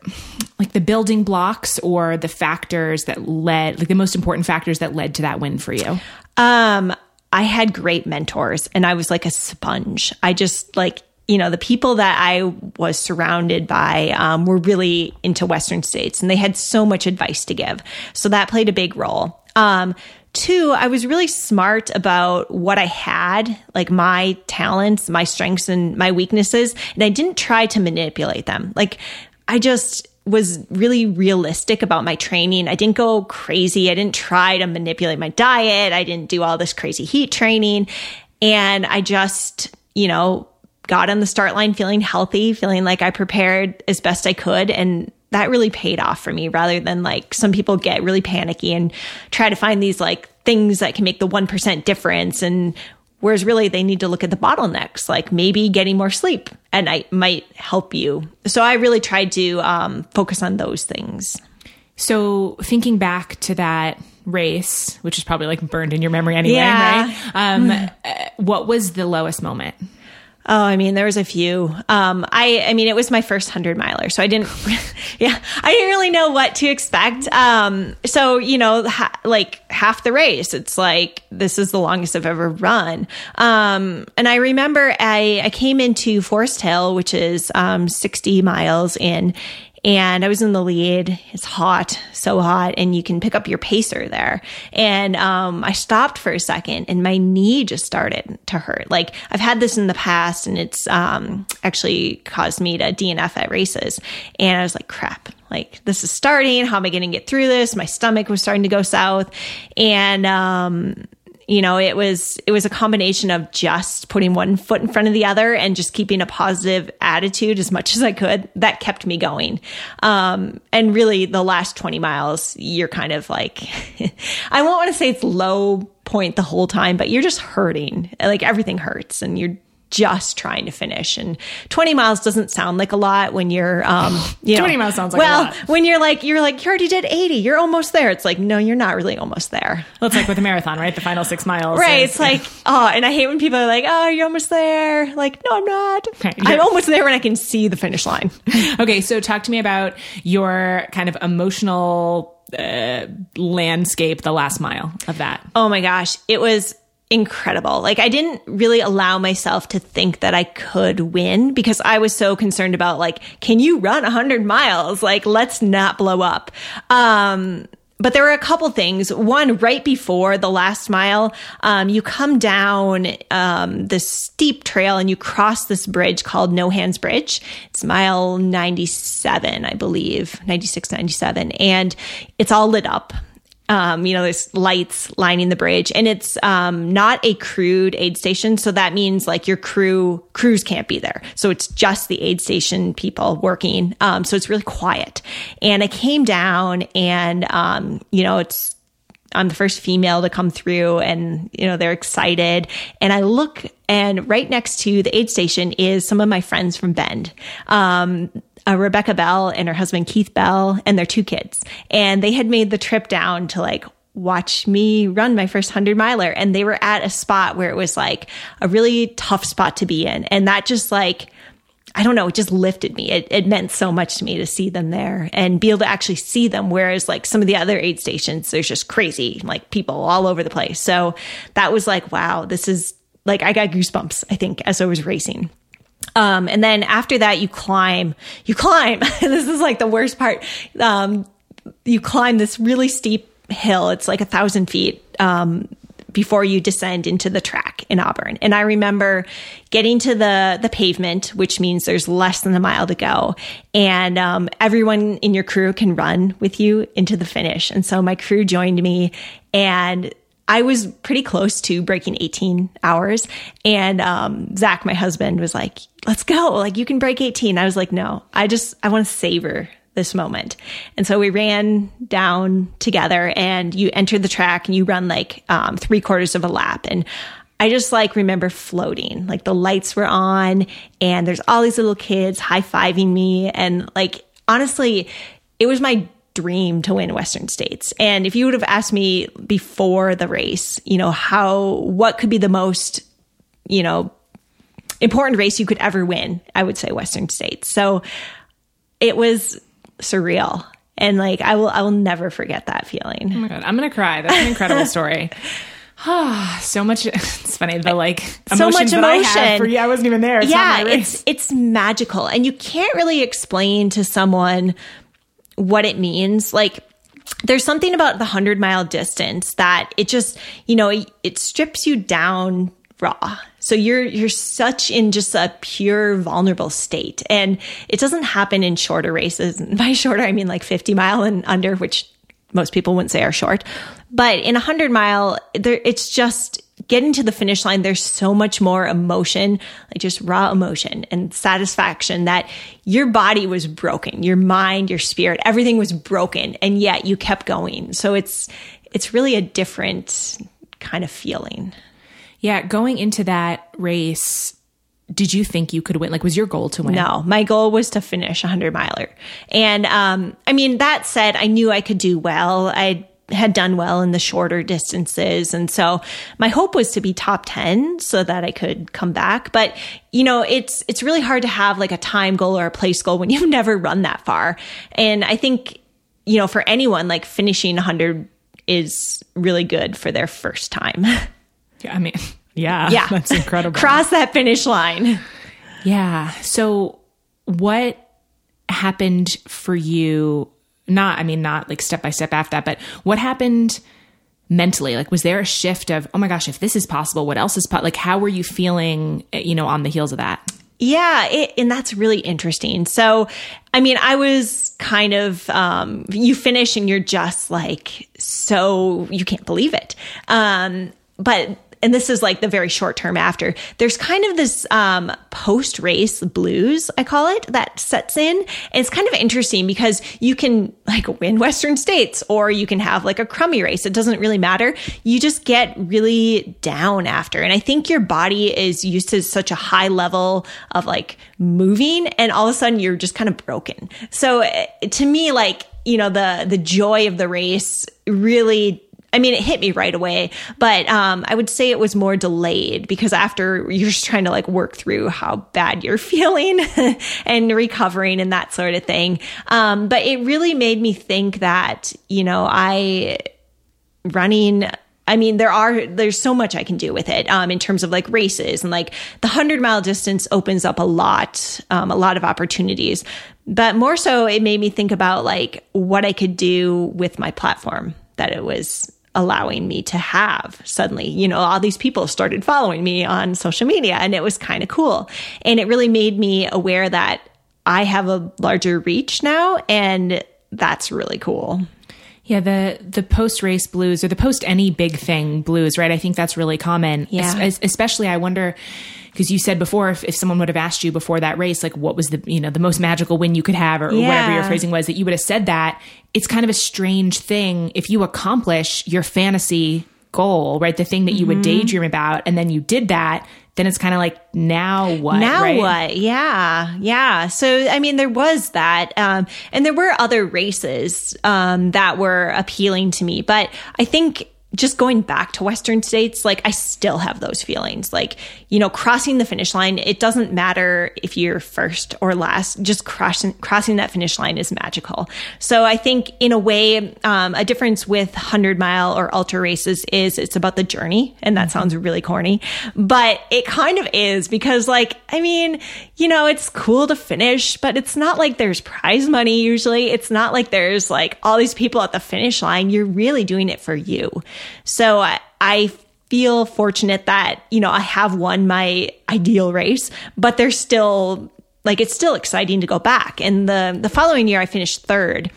like the building blocks or the factors that led, like the most important factors that led to that win for you? Um, I had great mentors and I was like a sponge. I just like, you know, the people that I was surrounded by um, were really into Western states and they had so much advice to give. So that played a big role. Um, two, I was really smart about what I had, like my talents, my strengths, and my weaknesses. And I didn't try to manipulate them. Like, I just, was really realistic about my training. I didn't go crazy. I didn't try to manipulate my diet. I didn't do all this crazy heat training. And I just, you know, got on the start line feeling healthy, feeling like I prepared as best I could. And that really paid off for me rather than like some people get really panicky and try to find these like things that can make the 1% difference. And whereas really they need to look at the bottlenecks, like maybe getting more sleep at night might help you. So I really tried to um, focus on those things. So thinking back to that race, which is probably like burned in your memory anyway, Yeah. right? Um, uh, what was the lowest moment? Oh, I mean, there was a few. Um, I, I mean, it was my first hundred miler, so I didn't, yeah, I didn't really know what to expect. Um, so you know, ha- like half the race, it's like this is the longest I've ever run. Um, and I remember I, I came into Forest Hill, which is um, sixty miles in, and I was in the lead. It's hot, so hot, and you can pick up your pacer there. And um, I stopped for a second, and my knee just started to hurt. Like I've had this in the past, and it's um, actually caused me to DNF at races. And I was like, crap. Like this is starting. How am I going to get through this? My stomach was starting to go south, and um, you know it was it was a combination of just putting one foot in front of the other and just keeping a positive attitude as much as i could. That kept me going. Um, and really the last 20 miles you're kind of like i won't want to say it's low point the whole time but you're just hurting. Like everything hurts and you're just trying to finish and 20 miles doesn't sound like a lot when you're um you know 20 miles sounds like a well lot. when you're like you're like you already did 80 you're almost there it's like no you're not really almost there Well, it's like with a marathon, right? The final six miles. Right. is- It's like, oh, and I hate when people are like, oh, you're almost there. Like, no, I'm not. Right. I'm almost there when I can see the finish line. okay, so talk to me about your kind of emotional uh, landscape, the last mile of that. Oh my gosh. It was incredible. Like, I didn't really allow myself to think that I could win because I was so concerned about, like, can you run a 100 miles? Like, let's not blow up. Um, but there were a couple things. One, right before the last mile, um, you come down um, this steep trail and you cross this bridge called No Hands Bridge. It's mile 97, I believe, 96, 97. And it's all lit up. Um, you know, there's lights lining the bridge, and it's um, not a crewed aid station. So that means like your crew crews can't be there. So it's just the aid station people working. Um, so it's really quiet. And I came down, and um, you know, it's I'm the first female to come through and, you know, they're excited. And I look and right next to the aid station is some of my friends from Bend. Um, uh, Rebecca Bell and her husband Keith Bell and their two kids. And they had made the trip down to like watch me run my first 100 miler. And they were at a spot where it was like a really tough spot to be in. And that just like, I don't know, it just lifted me. It, it meant so much to me to see them there and be able to actually see them. Whereas, like some of the other aid stations, there's just crazy, like people all over the place. So that was like, wow, this is like, I got goosebumps, I think, as I was racing. Um, and then after that, you climb, you climb. this is like the worst part. Um, you climb this really steep hill. It's like a thousand feet. Um, before you descend into the track in Auburn. And I remember getting to the the pavement, which means there's less than a mile to go, and um, everyone in your crew can run with you into the finish. And so my crew joined me, and I was pretty close to breaking 18 hours. And um, Zach, my husband, was like, "Let's go! Like you can break 18." I was like, "No, I just I want to savor." this moment. And so we ran down together and you enter the track and you run like um, three quarters of a lap. And I just like remember floating, like the lights were on and there's all these little kids high fiving me. And like, honestly, it was my dream to win Western States. And if you would have asked me before the race, you know, how, what could be the most, you know, important race you could ever win, I would say Western States. So it was surreal. And like I will I will never forget that feeling. Oh my God, I'm going to cry. That's an incredible story. So much. It's funny the like So much that I emotion. for you. I wasn't even there. It's yeah, not my race. it's it's magical and you can't really explain to someone what it means. Like there's something about the 100 mile distance that it just, you know, it, it strips you down raw. So you're you're such in just a pure vulnerable state and it doesn't happen in shorter races. And by shorter I mean like 50 mile and under which most people wouldn't say are short. But in a 100 mile there it's just getting to the finish line there's so much more emotion, like just raw emotion and satisfaction that your body was broken, your mind, your spirit, everything was broken and yet you kept going. So it's it's really a different kind of feeling. Yeah, going into that race, did you think you could win? Like, was your goal to win? No, my goal was to finish a 100 miler. And um, I mean, that said, I knew I could do well. I'd had done well in the shorter distances. And so my hope was to be top 10 so that I could come back. But, you know, it's, it's really hard to have like a time goal or a place goal when you've never run that far. And I think, you know, for anyone, like finishing 100 is really good for their first time. Yeah, I mean, yeah, Yeah. that's incredible. Cross that finish line. Yeah. So what happened for you? Not, I mean, not like step by step after that, but what happened mentally? Like, was there a shift of, oh my gosh, if this is possible, what else is possible? Like, how were you feeling, eh, you know, on the heels of that? Yeah, it, and that's really interesting. So, I mean, I was kind of, um, you finish and you're just like, so you can't believe it. Um, but, and this is like the very short term after, there's kind of this um, post race blues, I call it, that sets in. And it's kind of interesting because you can like win Western States or you can have like a crummy race. It doesn't really matter. You just get really down after. And I think your body is used to such a high level of like moving and all of a sudden you're just kind of broken. So eh, to me, like, you know, the, the joy of the race really I mean, it hit me right away, but um, I would say it was more delayed because after you're just trying to like work through how bad you're feeling and recovering and that sort of thing. Um, but it really made me think that, you know, I running I mean, there are there's so much I can do with it um, in terms of like races and like the hundred mile distance opens up a lot, um, a lot of opportunities. But more so, it made me think about like what I could do with my platform that it was allowing me to have suddenly you know all these people started following me on social media and it was kind of cool and it really made me aware that i have a larger reach now and that's really cool Yeah, the the post race blues or the post any big thing blues, right? I think that's really common. Yeah. Es- especially, I wonder because you said before, if, if someone would have asked you before that race, like what was the you know the most magical win you could have, or, or whatever your phrasing was, that you would have said that. It's kind of a strange thing if you accomplish your fantasy goal, right? The thing that you would Mm-hmm. daydream about, and then you did that. Then it's kind of like now what? now right? what yeah yeah so i mean there was that um and there were other races um that were appealing to me but i think just going back to western states like i still have those feelings. Like you know crossing the finish line it doesn't matter if you're first or last just crossing crossing that finish line is magical. So i think in a way um, a difference with 100 mile or ultra races is it's about the journey and that sounds really corny but it kind of is because like i mean you know it's cool to finish but it's not like there's prize money usually. It's not like there's like all these people at the finish line. You're really doing it for you so i, I feel fortunate that you know i have won my ideal race but there's still like it's still exciting to go back and the the following year i finished third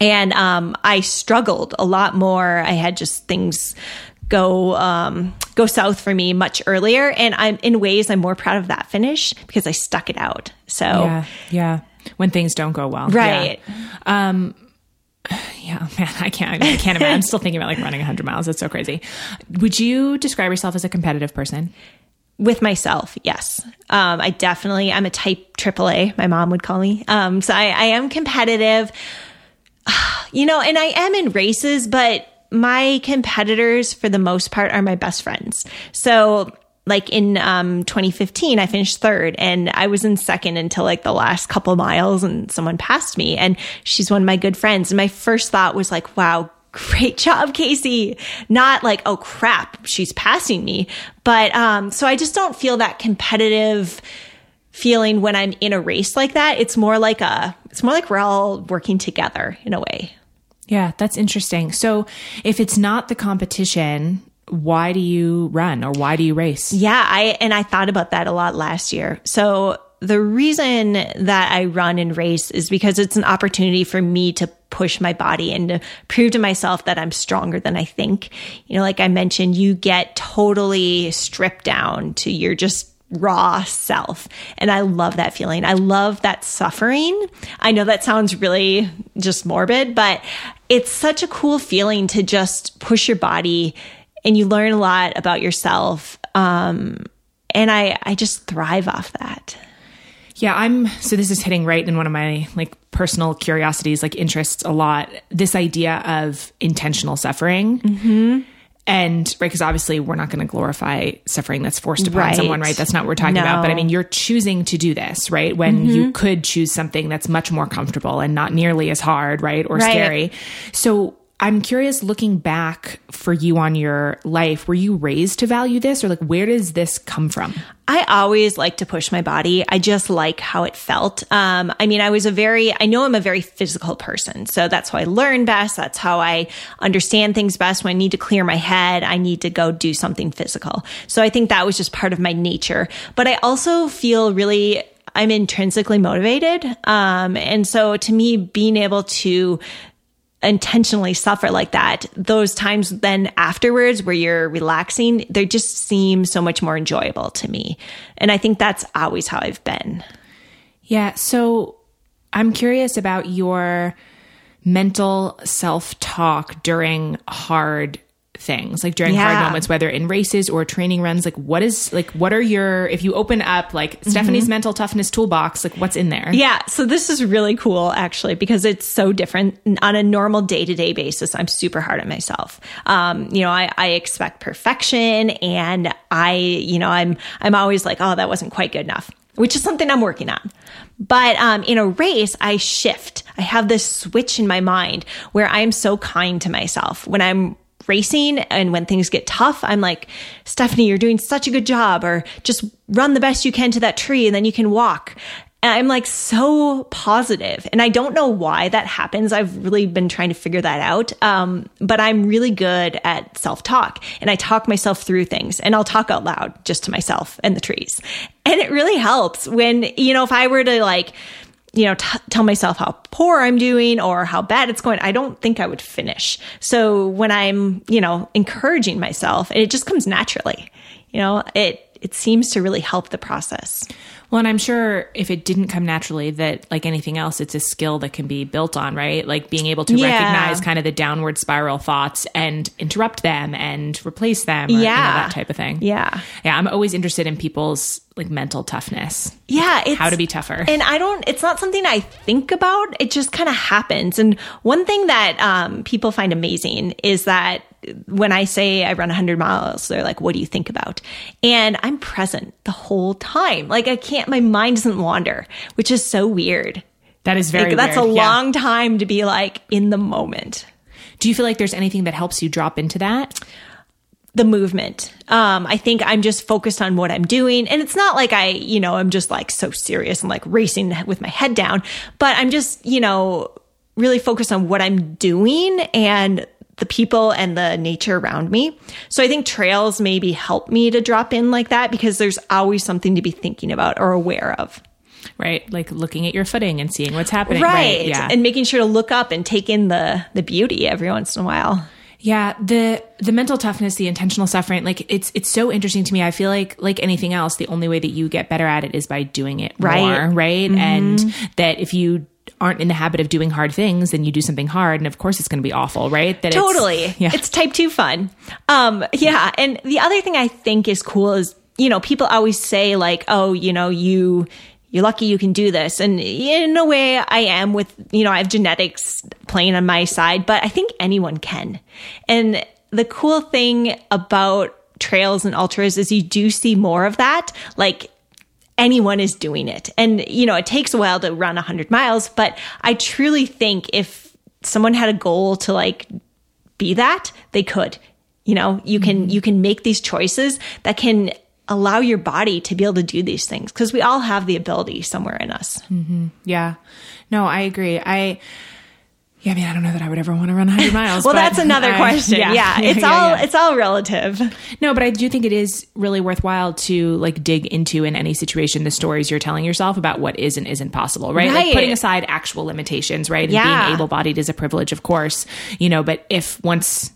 and um, I struggled a lot more. I had just things go um, go south for me much earlier, and I'm in ways I'm more proud of that finish because I stuck it out. So Yeah, yeah. When things don't go well, right, Yeah. Um, yeah, man, I can't. I can't imagine. I'm still thinking about like running 100 miles. That's so crazy. Would you describe yourself as a competitive person? with myself, yes, um, I definitely I'm a type AAA. My mom would call me. Um, so I, I am competitive. You know, and I am in races, but my competitors, for the most part, are my best friends. So, like in um, 2015, I finished third and I was in second until like the last couple miles and someone passed me and she's one of my good friends. And my first thought was like, wow, great job, Kaci. Not like, oh crap, she's passing me. But um, so I just don't feel that competitive feeling when I'm in a race like that. It's more like a, it's more like we're all working together in a way. Yeah, that's interesting. So, if it's not the competition, why do you run or why do you race? Yeah, I and I thought about that a lot last year. So the reason that I run and race is because it's an opportunity for me to push my body and to prove to myself that I'm stronger than I think. You know, like I mentioned, you get totally stripped down to your just raw self. And I love that feeling. I love that suffering. I know that sounds really just morbid, but it's such a cool feeling to just push your body and you learn a lot about yourself. Um, and I, I just thrive off that. Yeah, I'm so this is hitting right in one of my like personal curiosities, like interests a lot. This idea of intentional suffering. Mm-hmm. And right, because obviously we're not going to glorify suffering that's forced upon Right. someone, right? That's not what we're talking No. about. But I mean, you're choosing to do this, right? When you could choose something that's much more comfortable and not nearly as hard, right? Or Right. scary. So I'm curious looking back for you on your life, were you raised to value this or like where does this come from? I always like to push my body. I just like how it felt. Um, I mean, I was a very, I know I'm a very physical person. So that's how I learn best. That's how I understand things best. When I need to clear my head, I need to go do something physical. So I think that was just part of my nature. But I also feel really, I'm intrinsically motivated. Um, and so to me, being able to intentionally suffer like that, those times then afterwards where you're relaxing, they just seem so much more enjoyable to me. And I think that's always how I've been. Yeah. So I'm curious about your mental self talk during hard things, like during hard moments, whether in races or training runs. Like, what is, like, what are your, if you open up like Stephanie's mental toughness toolbox, like, what's in there? Yeah, so this is really cool actually because it's so different on a normal day to day basis. I'm super hard on myself. Um, you know, I, I expect perfection, and I, you know, I'm I'm always like, oh, that wasn't quite good enough, which is something I'm working on. But um, in a race, I shift. I have this switch in my mind where I am so kind to myself when I'm racing and when things get tough, I'm like, Stephanie, you're doing such a good job, or just run the best you can to that tree and then you can walk. And I'm like so positive, and I don't know why that happens. I've really been trying to figure that out. Um, but I'm really good at self talk, and I talk myself through things, and I'll talk out loud just to myself and the trees, and it really helps when you know if I were to like you know, t- tell myself how poor I'm doing or how bad it's going, I don't think I would finish. So when I'm, you know, encouraging myself, and it just comes naturally. You know, it it seems to really help the process. Well, and I'm sure if it didn't come naturally, that like anything else, it's a skill that can be built on, right? Like being able to Yeah. recognize kind of the downward spiral thoughts and interrupt them and replace them, or, you know, Yeah. that type of thing. Yeah. yeah. I'm always interested in people's like mental toughness. Yeah, it's How to be tougher. And I don't it's not something I think about. It just kind of happens. And one thing that um, people find amazing is that when I say I run 100 miles, they're like, "What do you think about?" And I'm present the whole time. Like I can't my mind doesn't wander, which is so weird. That is very. Like, that's a. Yeah. long time to be like in the moment. Do you feel like there's anything that helps you drop into that? The movement. Um, I think I'm just focused on what I'm doing. And it's not like I, you know, I'm just like so serious and like racing with my head down, but I'm just, you know, really focused on what I'm doing and the people and the nature around me. So I think trails maybe help me to drop in like that because there's always something to be thinking about or aware of. Right, like looking at your footing and seeing what's happening. Right. Yeah. And making sure to look up and take in the the beauty every once in a while. Yeah, the the mental toughness, the intentional suffering, like it's it's so interesting to me. I feel like like anything else, the only way that you get better at it is by doing it Right. more, right? And that if you aren't in the habit of doing hard things, then you do something hard, and of course it's going to be awful, right? That it's- Totally. yeah. It's type two fun. Um, yeah. And the other thing I think is cool is, you know, people always say like, oh, you know, you, you're lucky you can do this. And in a way I am with, you know, I have genetics playing on my side, but I think anyone can. And the cool thing about trails and ultras is you do see more of that. Like anyone is doing it. And, you know, it takes a while to run 100 miles, but I truly think if someone had a goal to like be that, they could. You know, you can mm-hmm. you can make these choices that can allow your body to be able to do these things because we all have the ability somewhere in us. Mm-hmm. yeah. No, I agree. I. Yeah, I mean, I don't know that I would ever want to run 100 miles. Well, that's another I- question. Yeah, it's yeah, all yeah. it's all relative. No, but I do think it is really worthwhile to like dig into in any situation the stories you're telling yourself about what is and isn't possible, right? Like putting aside actual limitations, right? And Yeah. being able bodied is a privilege, of course, you know, but if once,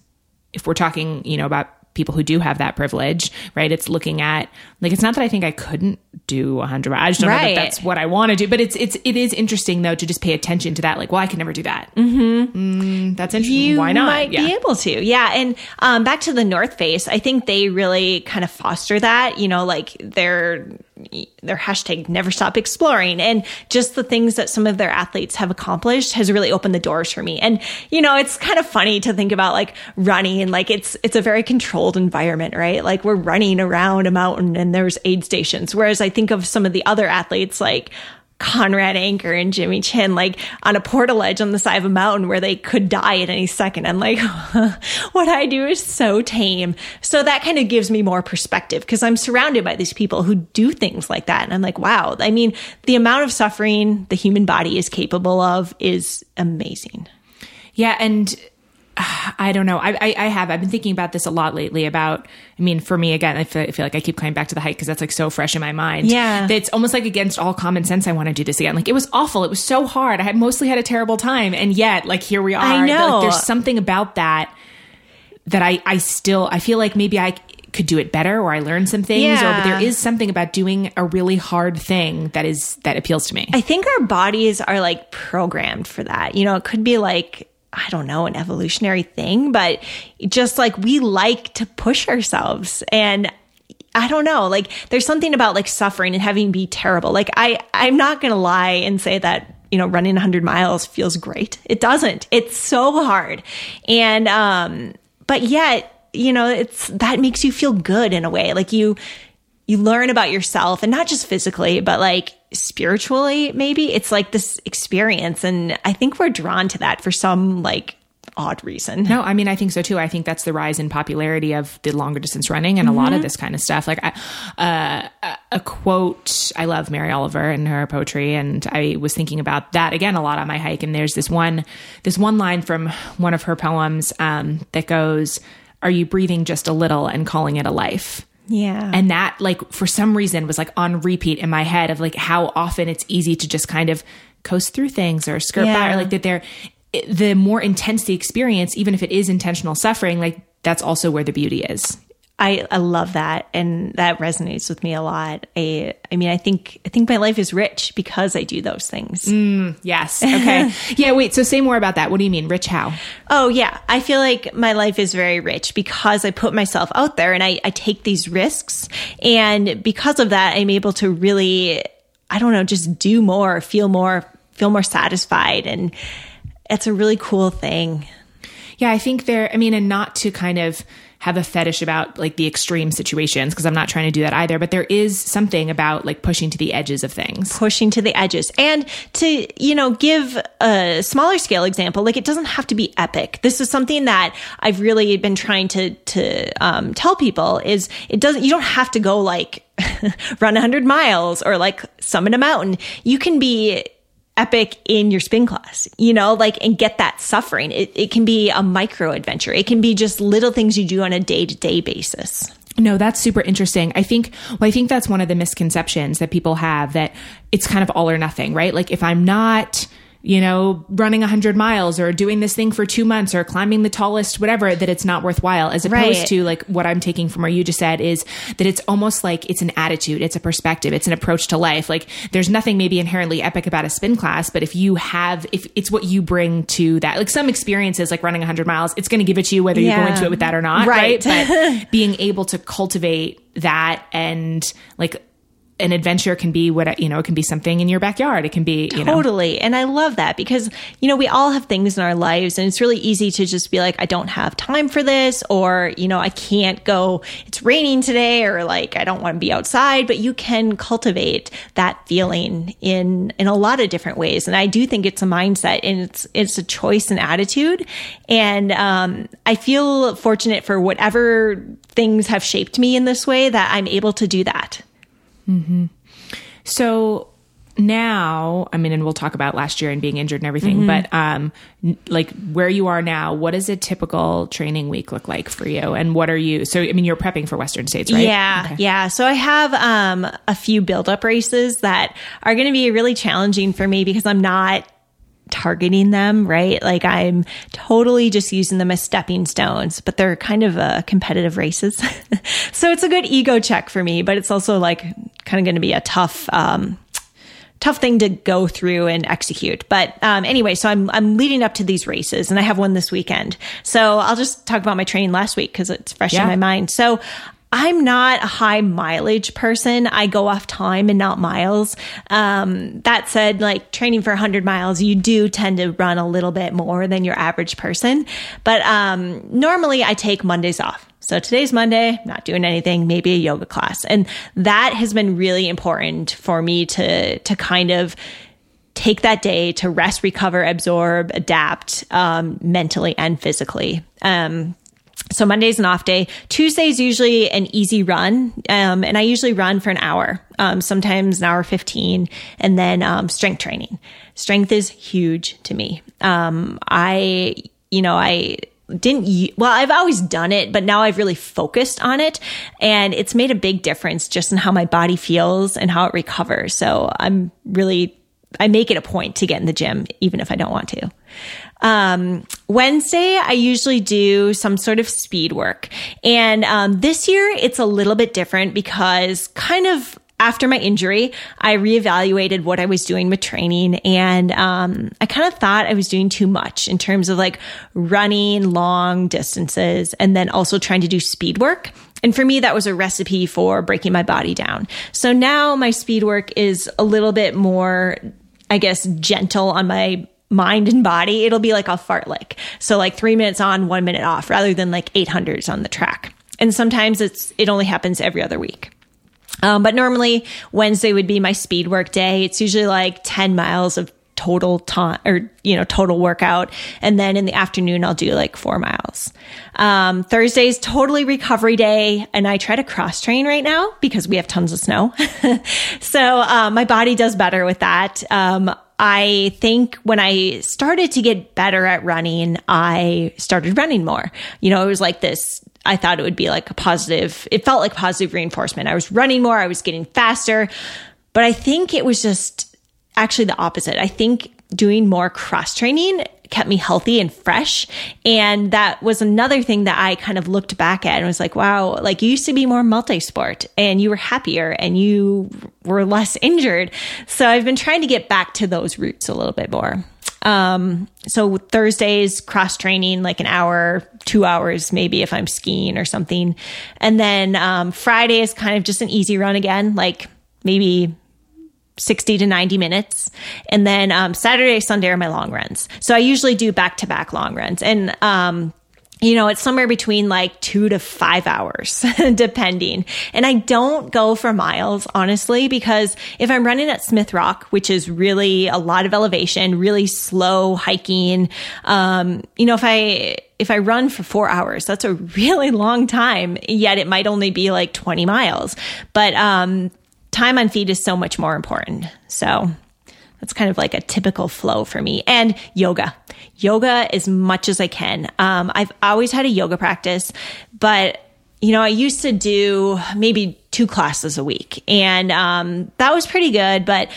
if we're talking, you know, about people who do have that privilege, right? It's looking at like it's not that I think I couldn't do 100. I just don't know Right. that that's what I want to do, but it's it's it is interesting though to just pay attention to that. Like, well, I can never do that. Mm-hmm. that's interesting. You Why not? might Yeah. be able to. Yeah. And um, back to the North Face, I think they really kind of foster that. You know, like they're their hashtag never stop exploring and just the things that some of their athletes have accomplished has really opened the doors for me. And, you know, it's kind of funny to think about like running, and like it's, it's a very controlled environment, right? Like we're running around a mountain and there's aid stations. Whereas I think of some of the other athletes like, Conrad Anker and Jimmy Chin, like on a portaledge on the side of a mountain where they could die at any second. I'm like, what I do is so tame. So that kind of gives me more perspective because I'm surrounded by these people who do things like that. And I'm like, wow, I mean, the amount of suffering the human body is capable of is amazing. Yeah. And I don't know. I, I, I, have. I've been thinking about this a lot lately. About, I mean, for me again, I feel, I feel like I keep coming back to the hike because that's like so fresh in my mind. Yeah, it's almost like against all common sense. I want to do this again. Like it was awful. It was so hard. I had mostly had a terrible time, and yet, like here we are. I know. Like, there's something about that that I I still I feel like maybe I could do it better or I learned some things yeah. or there is something about doing a really hard thing that is that appeals to me. I think our bodies are like programmed for that. You know, it could be like I don't know, an evolutionary thing, but just like we like to push ourselves. And I don't know, like there's something about like suffering and having be terrible. Like I, I'm not going to lie and say that, you know, running 100 miles feels great. It doesn't. It's so hard. And, um, but yet, you know, it's that makes you feel good in a way. Like you, you learn about yourself and not just physically, but like spiritually, maybe it's like this experience. And I think we're drawn to that for some like odd reason. No, I mean, I think so too. I think that's the rise in popularity of the longer distance running and mm-hmm. a lot of mm-hmm. this kind of stuff. Like I, uh, a quote, I love Mary Oliver and her poetry. And I was thinking about that again a lot on my hike. And there's this one, this one line from one of her poems, um, that goes, are you breathing just a little and calling it a life? Yeah. And that, like, for some reason was like on repeat in my head of like how often it's easy to just kind of coast through things or skirt yeah. by, or like that they're, the more intense the experience, even if it is intentional suffering, like that's also where the beauty is. I, I love that and that resonates with me a lot. I I mean I think I think my life is rich because I do those things. Mm, yes. Okay. yeah, wait, so say more about that. What do you mean rich how? Oh yeah. I feel like my life is very rich because I put myself out there and I, I take these risks and because of that I'm able to really I don't know, just do more, feel more, feel more satisfied and it's a really cool thing. Yeah, I think there I mean and not to kind of have a fetish about like the extreme situations because I'm not trying to do that either. But there is something about like pushing to the edges of things, pushing to the edges, and to you know give a smaller scale example. Like it doesn't have to be epic. This is something that I've really been trying to to um, tell people is it doesn't. You don't have to go like run 100 miles or like summit a mountain. You can be epic in your spin class, you know, like, and get that suffering. It, it can be a micro adventure. It can be just little things you do on a day to day basis. No, that's super interesting. I think, well, I think that's one of the misconceptions that people have that it's kind of all or nothing, right? Like if I'm not, you know, running 100 miles or doing this thing for two months or climbing the tallest, whatever, that it's not worthwhile. As opposed right. to like what I'm taking from what you just said is that it's almost like it's an attitude, it's a perspective, it's an approach to life. Like there's nothing maybe inherently epic about a spin class, but if you have, if it's what you bring to that, like some experiences like running 100 miles, it's going to give it to you whether yeah. you go into it with that or not. Right. right? But being able to cultivate that and like an adventure can be what you know it can be something in your backyard. It can be you totally. Know. and i love that because you know we all have things in our lives and it's really easy to just be like i don't have time for this or you know i can't go it's raining today or like i don't want to be outside. But you can cultivate that feeling in in a lot of different ways. And i do think it's a mindset and it's it's a choice and attitude. And um, i feel fortunate for whatever things have shaped me in this way that i'm able to do that Mm-hmm. So now, I mean, and we'll talk about last year and being injured and everything, mm-hmm. but um, like where you are now, what does a typical training week look like for you? And what are you? So, I mean, you're prepping for Western States, right? Yeah, okay. yeah. So I have um, a few build up races that are going to be really challenging for me because I'm not targeting them, right? Like I'm totally just using them as stepping stones, but they're kind of uh, competitive races. so it's a good ego check for me, but it's also like kind of going to be a tough, um, tough thing to go through and execute. But um, anyway, so I'm I'm leading up to these races, and I have one this weekend. So I'll just talk about my training last week because it's fresh yeah. in my mind. So I'm not a high mileage person. I go off time and not miles. Um, that said, like training for 100 miles, you do tend to run a little bit more than your average person. But um, normally I take Mondays off. So today's Monday, not doing anything, maybe a yoga class. And that has been really important for me to, to kind of take that day to rest, recover, absorb, adapt, um, mentally and physically. Um, so Monday's an off day. Tuesday's usually an easy run. Um, and I usually run for an hour, um, sometimes an hour 15 and then, um, strength training. Strength is huge to me. Um, I, you know, I, didn't well i've always done it but now i've really focused on it and it's made a big difference just in how my body feels and how it recovers so i'm really i make it a point to get in the gym even if i don't want to um, Wednesday, I usually do some sort of speed work. And um, this year, it's a little bit different because kind of after my injury, I reevaluated what I was doing with training and um, I kind of thought I was doing too much in terms of like running long distances and then also trying to do speed work. And for me, that was a recipe for breaking my body down. So now my speed work is a little bit more, I guess, gentle on my mind and body, it'll be like a fartlek. So like three minutes on, one minute off rather than like 800s on the track. And sometimes it's, it only happens every other week. Um, but normally Wednesday would be my speed work day. It's usually like 10 miles of total time or, you know, total workout. And then in the afternoon, I'll do like four miles. Um, Thursday's totally recovery day. And I try to cross train right now because we have tons of snow. so, um, my body does better with that. Um, I think when I started to get better at running, I started running more. You know, it was like this I thought it would be like a positive, it felt like positive reinforcement. I was running more, I was getting faster, but I think it was just actually the opposite. I think doing more cross training kept me healthy and fresh. And that was another thing that I kind of looked back at and was like, wow, like you used to be more multi sport and you were happier and you were less injured. So I've been trying to get back to those roots a little bit more. Um, so Thursdays cross training, like an hour, two hours, maybe if I'm skiing or something. And then, um, Friday is kind of just an easy run again, like maybe 60 to 90 minutes. And then um, Saturday, Sunday are my long runs. So I usually do back to back long runs. And, um, you know, it's somewhere between like two to five hours, depending. And I don't go for miles, honestly, because if I'm running at Smith Rock, which is really a lot of elevation, really slow hiking, um, you know, if I, if I run for four hours, that's a really long time, yet it might only be like 20 miles. But, um, time on feet is so much more important. So that's kind of like a typical flow for me. And yoga, yoga as much as I can. Um, I've always had a yoga practice, but you know, I used to do maybe two classes a week, and um, that was pretty good. But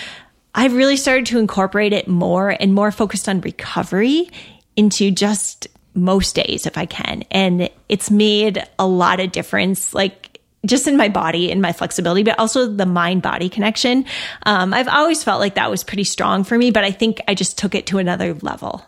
I've really started to incorporate it more and more focused on recovery into just most days if I can. And it's made a lot of difference. Like just in my body and my flexibility, but also the mind body connection. Um, I've always felt like that was pretty strong for me, but I think I just took it to another level.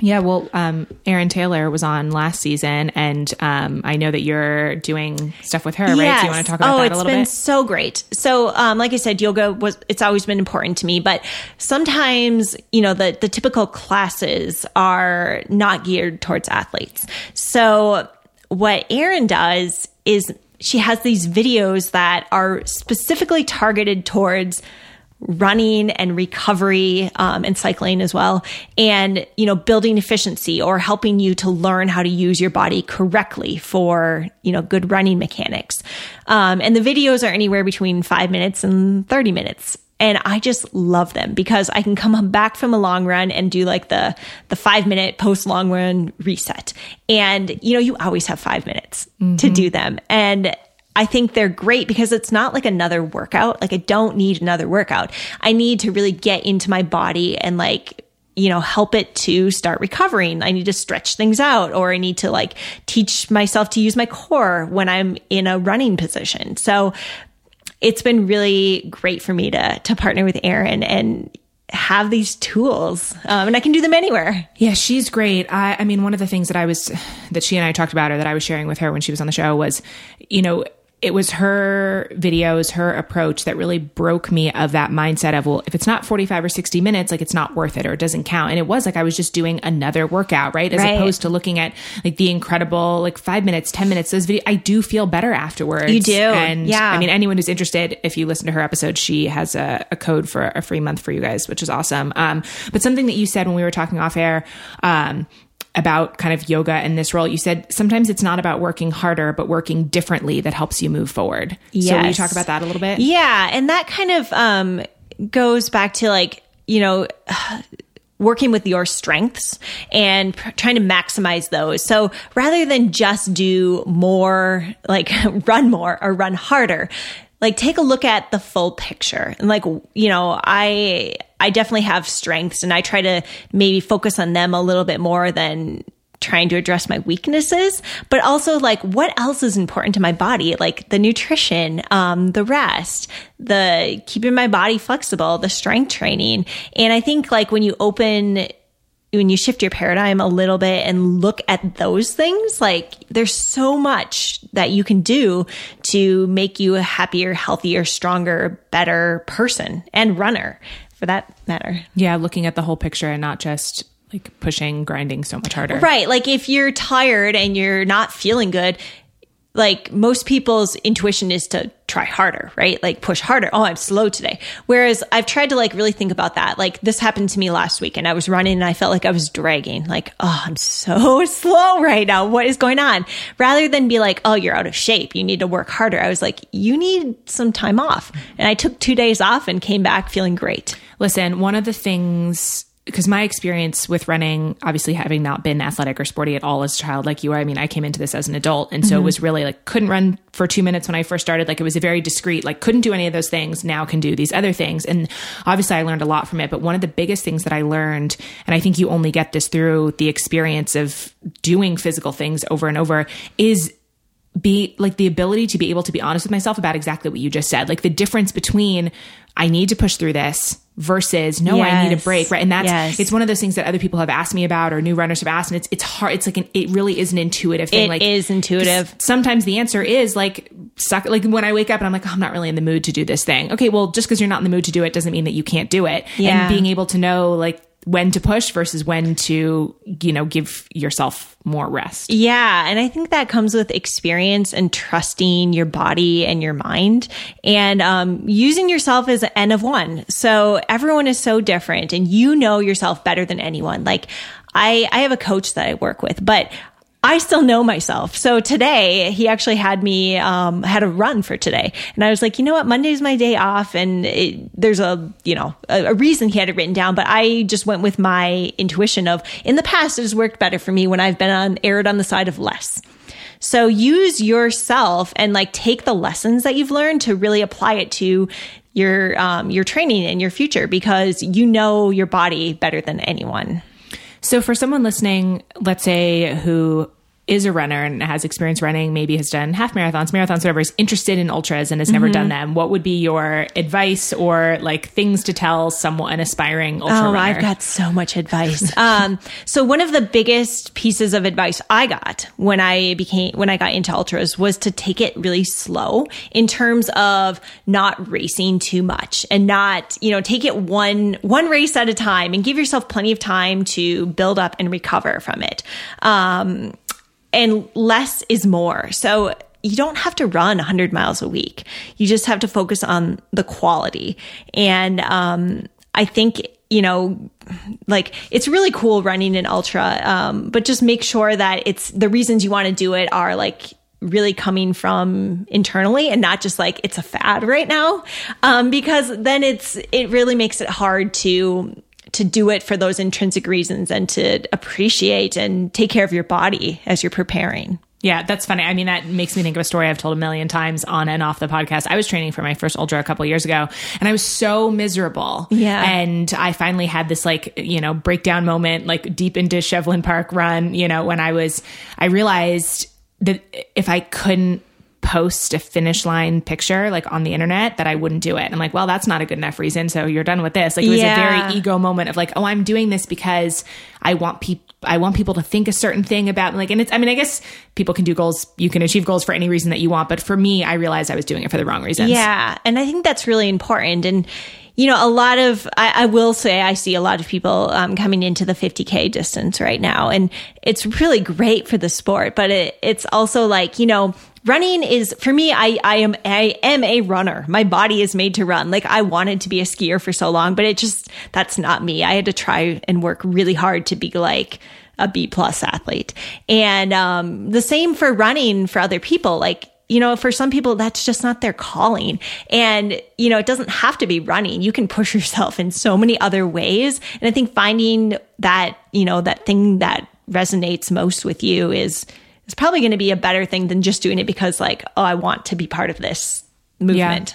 Yeah, well, um, Erin Taylor was on last season, and um, I know that you're doing stuff with her, right? Yes. Do you want to talk about oh, that a little bit? Oh, it's been so great. So, um, like I said, yoga was it's always been important to me, but sometimes you know the the typical classes are not geared towards athletes. So, what Erin does is she has these videos that are specifically targeted towards running and recovery um, and cycling as well and you know building efficiency or helping you to learn how to use your body correctly for you know good running mechanics. Um, and the videos are anywhere between five minutes and 30 minutes and I just love them because I can come back from a long run and do like the the five minute post long run reset. And you know, you always have five minutes mm-hmm. to do them. And I think they're great because it's not like another workout. Like I don't need another workout. I need to really get into my body and like you know, help it to start recovering. I need to stretch things out or I need to like teach myself to use my core when I'm in a running position. So it's been really great for me to to partner with Erin and have these tools um, and I can do them anywhere. Yeah, she's great. I, I mean, one of the things that I was, that she and I talked about or that I was sharing with her when she was on the show was, you know, it was her videos, her approach that really broke me of that mindset of, well, if it's not 45 or 60 minutes, like it's not worth it or it doesn't count. And it was like I was just doing another workout, right? As Right. opposed to looking at like the incredible, like five minutes, 10 minutes, those videos, I do feel better afterwards. You do. And Yeah. I mean, anyone who's interested, if you listen to her episode, she has a, a code for a free month for you guys, which is awesome. Um, but something that you said when we were talking off air, um, about kind of yoga and this role, you said sometimes it's not about working harder, but working differently that helps you move forward. So will you talk about that a little bit? Yeah, and that kind of um, goes back to like you know. Working with your strengths and pr- trying to maximize those. So rather than just do more, like run more or run harder, like take a look at the full picture. And like, you know, I, I definitely have strengths and I try to maybe focus on them a little bit more than trying to address my weaknesses, but also like what else is important to my body, like the nutrition, um, the rest, the keeping my body flexible, the strength training. And I think like when you open when you shift your paradigm a little bit and look at those things, like there's so much that you can do to make you a happier, healthier, stronger, better person and runner for that matter. Yeah, looking at the whole picture and not just like pushing, grinding so much harder. Right. Like if you're tired and you're not feeling good, like most people's intuition is to try harder, right? Like push harder. Oh, I'm slow today. Whereas I've tried to like really think about that. Like this happened to me last week and I was running and I felt like I was dragging. Like, oh, I'm so slow right now. What is going on? Rather than be like, oh, you're out of shape. You need to work harder. I was like, you need some time off. And I took two days off and came back feeling great. Listen, one of the things because my experience with running, obviously having not been athletic or sporty at all as a child, like you are, I mean, I came into this as an adult. And so it mm-hmm. was really like, couldn't run for two minutes when I first started. Like it was a very discrete, like couldn't do any of those things. Now can do these other things. And obviously I learned a lot from it. But one of the biggest things that I learned, and I think you only get this through the experience of doing physical things over and over, is be like the ability to be able to be honest with myself about exactly what you just said. Like the difference between I need to push through this versus no, I need a break. Right. And that's, Yes. it's one of those things that other people have asked me about or new runners have asked. And it's, it's hard. It's like an, it really is an intuitive thing. It like is intuitive. sometimes the answer is like suck like when i wake up and i'm like oh, i'm not really in the mood to do this thing okay well just because you're not in the mood to do it doesn't mean that you can't do it Yeah. and being able to know like when to push versus when to you know give yourself more rest Yeah. And I think that comes with experience and trusting your body and your mind and um, using yourself as an N of one. So everyone is so different and you know yourself better than anyone. Like I, I have a coach that I work with, but I still know myself. So today he actually had me, um, had a run for today. And I was like, you know what? Monday's my day off. And it, there's a, you know, a, a reason he had it written down, but I just went with my intuition of in the past, it has worked better for me when I've been on, erred on the side of less. So use yourself and like take the lessons that you've learned to really apply it to your, um, your training and your future because you know your body better than anyone. So for someone listening, let's say who is a runner and has experience running, maybe has done half marathons, marathons, whatever, is interested in ultras and has never Mm-hmm. done them, what would be your advice or like things to tell someone, an aspiring ultra Oh, runner? I've got so much advice. um, so one of the biggest pieces of advice I got when I became when I got into ultras was to take it really slow in terms of not racing too much and not you know take it one one race at a time and give yourself plenty of time to build up and recover from it. Um, and less is more. So you don't have to run 100 miles a week. You just have to focus on the quality. And um, I think, you know, like it's really cool running an ultra, um, but just make sure that it's the reasons you want to do it are like really coming from internally and not just like it's a fad right now um, because then it's it really makes it hard to to do it for those intrinsic reasons and to appreciate and take care of your body as you're preparing. Yeah, that's funny. I mean, that makes me think of a story I've told a million times on and off the podcast. I was training for my first ultra a couple years ago and I was so miserable. Yeah. And I finally had this like, you know, breakdown moment, like deep into Shevlin Park run, you know, when I was, I realized that if I couldn't post a finish line picture like on the internet that I wouldn't do it. I'm like, well, that's not a good enough reason. So you're done with this. Like it was Yeah. a very ego moment of like, oh, I'm doing this because I want people. I want people to think a certain thing about me. like, and it's, I mean, I guess people can do goals, you can achieve goals for any reason that you want. But for me, I realized I was doing it for the wrong reasons. Yeah. And I think that's really important. And, you know, a lot of, I, I will say, I see a lot of people um, coming into the 50K distance right now. And it's really great for the sport, but it, it's also like, you know, running is for me I, I am I am a runner. My body is made to run. Like I wanted to be a skier for so long, but it just that's not me. I had to try and work really hard to be like a B plus athlete. And um, the same for running for other people. Like you know, for some people, that's just not their calling. And, you know, it doesn't have to be running. You can push yourself in so many other ways. And I think finding that, you know, that thing that resonates most with you is, is probably going to be a better thing than just doing it because, like, oh, I want to be part of this movement.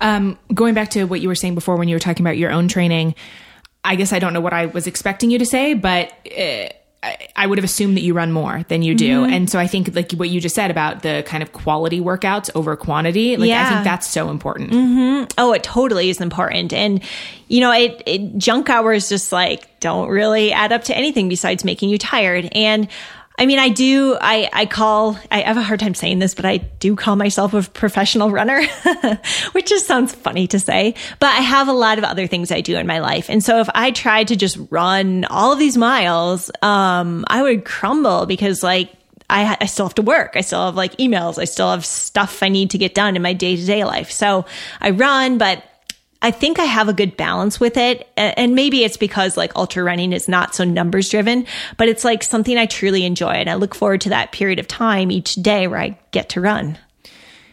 Um, going back to what you were saying before when you were talking about your own training, I guess I don't know what I was expecting you to say, but uh, I, I would have assumed that you run more than you do. Mm-hmm. And so I think like what you just said about the kind of quality workouts over quantity, like I think that's so important. Oh, it totally is important. And, you know, it, it junk hours just like don't really add up to anything besides making you tired. And I mean, I do, I, I call, I have a hard time saying this, but I do call myself a professional runner, which just sounds funny to say, but I have a lot of other things I do in my life. And so if I tried to just run all of these miles, um, I would crumble because like, I, I still have to work. I still have like emails. I still have stuff I need to get done in my day to day life. So I run, but I think I have a good balance with it. And maybe it's because like ultra running is not so numbers driven, but it's like something I truly enjoy. And I look forward to that period of time each day where I get to run.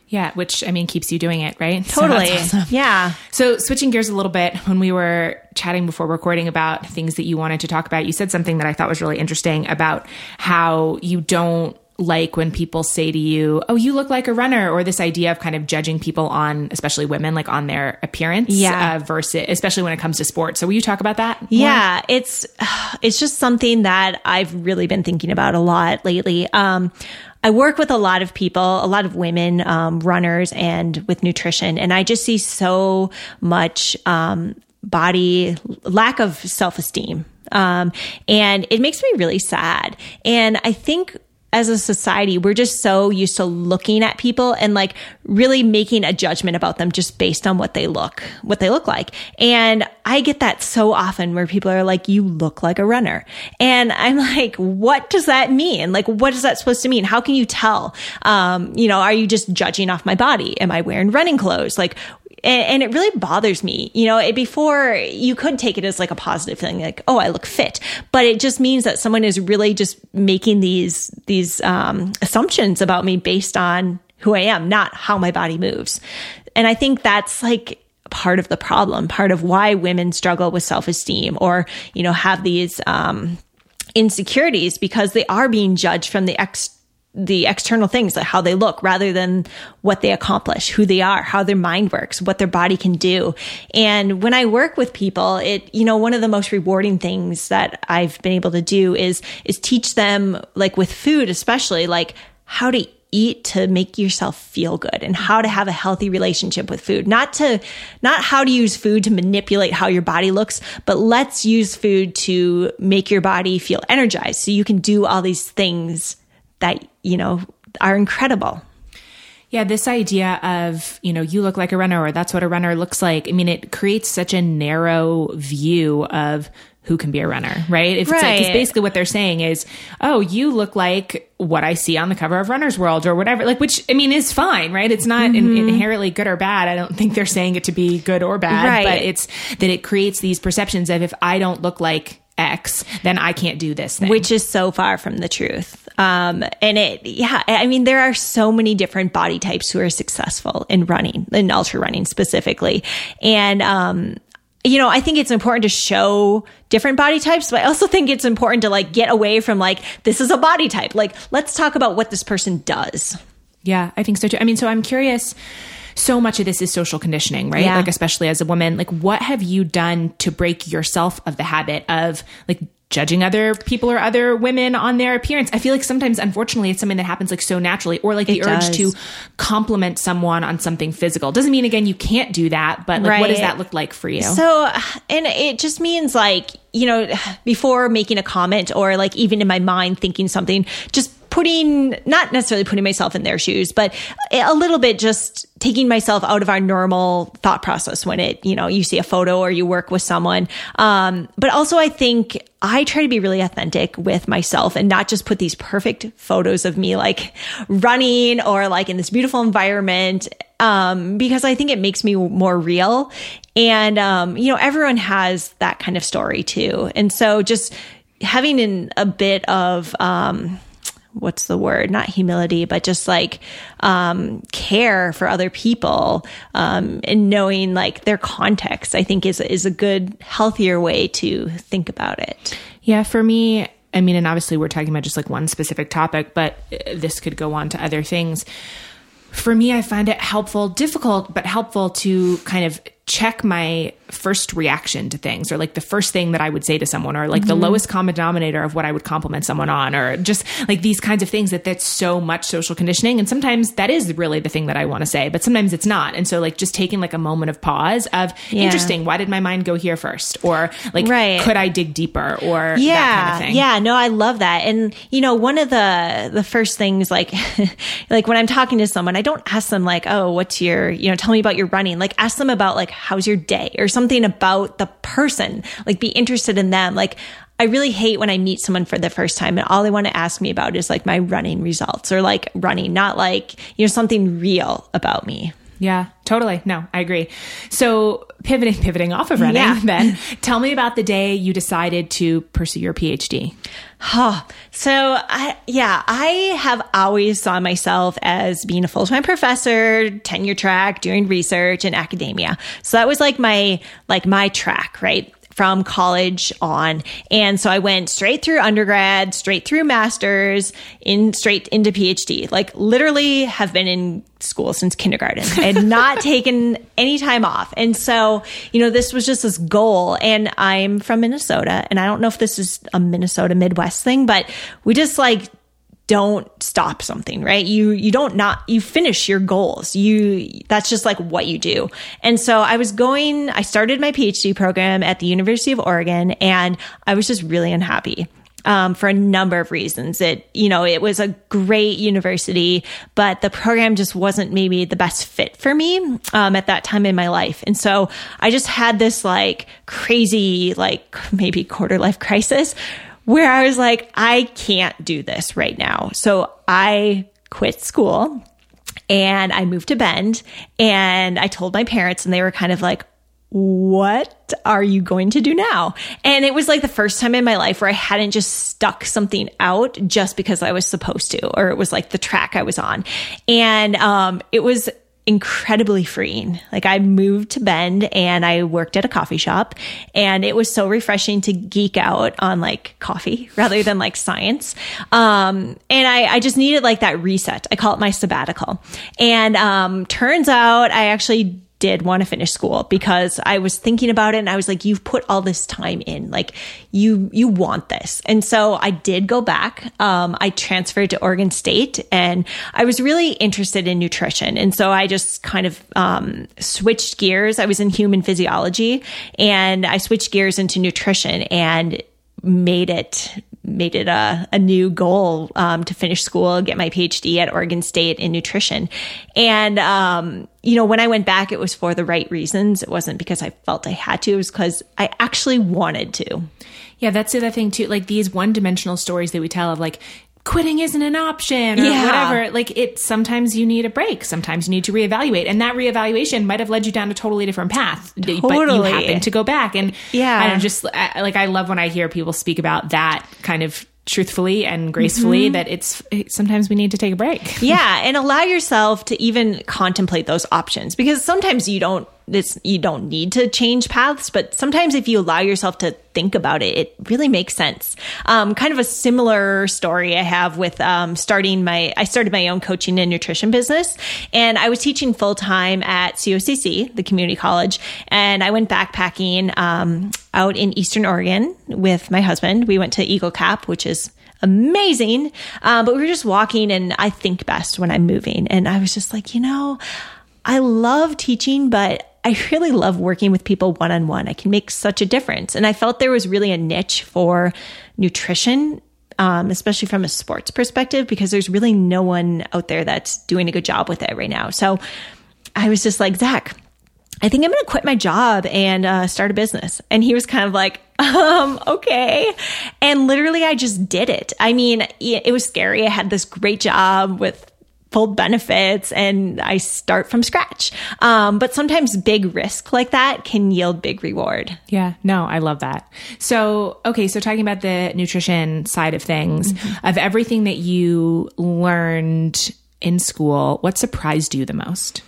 Yeah. Which I mean, keeps you doing it, right? So Totally. awesome. Yeah. So, switching gears a little bit, when we were chatting before recording about things that you wanted to talk about, you said something that I thought was really interesting about how you don't like when people say to you, Oh, you look like a runner, or this idea of kind of judging people on, especially women, like on their appearance, Yeah. uh, versus, especially when it comes to sports. So, will you talk about that? more? Yeah, it's it's just something that I've really been thinking about a lot lately. Um, I work with a lot of people, a lot of women um, runners, and with nutrition, and I just see so much um, body lack of self esteem, um, and it makes me really sad. And I think as a society, we're just so used to looking at people and like really making a judgment about them just based on what they look, what they look like. And I get that so often where people are like, you look like a runner. And I'm like, what does that mean? Like, what is that supposed to mean? How can you tell? Um, you know, are you just judging off my body? Am I wearing running clothes? Like, and, and it really bothers me. You know, it, before you could take it as like a positive thing, like, oh, I look fit, but it just means that someone is really just making these these um, assumptions about me based on who I am, not how my body moves. And I think that's like part of the problem, part of why women struggle with self esteem or you know have these um, insecurities because they are being judged from the ex the external things like how they look rather than what they accomplish who they are how their mind works what their body can do. And when i work with people it you know one of the most rewarding things that i've been able to do is is teach them like with food especially like how to eat to make yourself feel good and how to have a healthy relationship with food. Not to not how to use food to manipulate how your body looks but let's use food to make your body feel energized so you can do all these things that you know are incredible Yeah, this idea of, you know, you look like a runner or that's what a runner looks like. I mean, it creates such a narrow view of who can be a runner, right? If it's like, Right. basically what they're saying is, oh, you look like what I see on the cover of Runner's World or whatever, like, which I mean is fine, right? It's not Mm-hmm. inherently good or bad. I don't think they're saying it to be good or bad, Right. but it's that it creates these perceptions of if I don't look like X, then I can't do this thing. which is so far from the truth. Um, and it, yeah, I mean, there are so many different body types who are successful in running, in ultra running specifically. And, um, you know, I think it's important to show different body types, but I also think it's important to like get away from like, this is a body type. Like, let's talk about what this person does. Yeah, I think so too. I mean, so I'm curious. So much of this is social conditioning, right? Yeah. Like, especially as a woman, like, what have you done to break yourself of the habit of like judging other people or other women on their appearance. I feel like sometimes, unfortunately, it's something that happens like so naturally, or like the It urge does. to compliment someone on something physical. Doesn't mean again you can't do that, but like, what does that look like for you? So, and it just means like, you know, before making a comment or like even in my mind thinking something, just putting, not necessarily putting myself in their shoes, but a little bit just taking myself out of our normal thought process when it, you know, you see a photo or you work with someone. Um, but also I think I try to be really authentic with myself and not just put these perfect photos of me like running or like in this beautiful environment um, because I think it makes me more real. And, um, you know, everyone has that kind of story too. And so just having in a bit of, um, what's the word? Not humility, but just like, um, care for other people, um, and knowing like their context, I think is, is a good, healthier way to think about it. Yeah, for me, I mean, and obviously we're talking about just like one specific topic, but uh, this could go on to other things. For me, I find it helpful, difficult, but helpful to kind of check my first reaction to things or like the first thing that I would say to someone or like the mm-hmm. lowest common denominator of what I would compliment someone on or just like these kinds of things that that's so much social conditioning. And sometimes that is really the thing that I want to say but sometimes it's not. And so like just taking like a moment of pause of Yeah. interesting why did my mind go here first? or like Right. could I dig deeper? or yeah. that kind of thing. Yeah. No i love that. And you know one of the the first things like like when i'm talking to someone i don't ask them like oh what's your you know tell me about your running. Like ask them about like how's your day? Or something about the person. Like be interested in them. Like I really hate when I meet someone for the first time and all they want to ask me about is like my running results or like running, not like, you know, something real about me. Yeah, totally. No, I agree. So pivoting, pivoting off of running, Yeah. then tell me about the day you decided to pursue your PhD. Oh, so I, yeah, I have always saw myself as being a full-time professor, tenure track, doing research in academia. So that was like my, like my track, right? From college on. And so I went straight through undergrad, straight through masters, in straight into PhD. Like literally have been in school since kindergarten. I had not taken any time off. And so, you know, this was just this goal. And I'm from Minnesota. And I don't know if this is a Minnesota Midwest thing, but we just like don't stop something, right? You you don't not you finish your goals. You that's just like what you do. And so I was going I started my PhD program at the University of Oregon and I was just really unhappy. Um, for a number of reasons. It, you know, it was a great university, but the program just wasn't maybe the best fit for me um, at that time in my life. And so I just had this like crazy, like maybe quarter life crisis where I was like, I can't do this right now. So I quit school and I moved to Bend and I told my parents and they were kind of like, what are you going to do now? And it was like the first time in my life where I hadn't just stuck something out just because I was supposed to, or it was like the track I was on. And um, it was incredibly freeing. Like I moved to Bend and I worked at a coffee shop and it was so refreshing to geek out on like coffee rather than like science. Um, and I, I just needed like that reset. I call it my sabbatical. And um, turns out I actually did want to finish school because I was thinking about it and I was like, you've put all this time in, like you, you want this. And so I did go back. Um, I transferred to Oregon State and I was really interested in nutrition. And so I just kind of, um, switched gears. I was in human physiology and I switched gears into nutrition and made it made it a, a new goal um, to finish school, get my PhD at Oregon State in nutrition. And, um, you know, when I went back, it was for the right reasons. It wasn't because I felt I had to, it was because I actually wanted to. Yeah, that's the other thing too. Like these one dimensional stories that we tell of like, quitting isn't an option or Yeah. whatever. Like it, sometimes you need a break. Sometimes you need to reevaluate. And that reevaluation might have led you down a totally different path. But you happen to go back. And Yeah. I don't just, I, like, I love when I hear people speak about that kind of truthfully and gracefully mm-hmm. that it's, sometimes we need to take a break. Yeah, and allow yourself to even contemplate those options because sometimes you don't this you don't need to change paths, but sometimes if you allow yourself to think about it, it really makes sense. Um, kind of a similar story I have with um, starting my, I started my own coaching and nutrition business, and I was teaching full time at COCC, the community college, and I went backpacking um, out in Eastern Oregon with my husband. We went to Eagle Cap, which is amazing. Uh, but we were just walking, and I think best when I'm moving. And I was just like, you know, I love teaching, but I really love working with people one on one. I can make such a difference. And I felt there was really a niche for nutrition, um, especially from a sports perspective, because there's really no one out there that's doing a good job with it right now. So I was just like, Zach, I think I'm going to quit my job and uh, start a business. And he was kind of like, um, okay. And literally, I just did it. I mean, it was scary. I had this great job with full benefits and I start from scratch. Um, but sometimes big risk like that can yield big reward. Yeah, no, I love that. So, okay, so talking about the nutrition side of things, mm-hmm. of everything that you learned in school, what surprised you the most?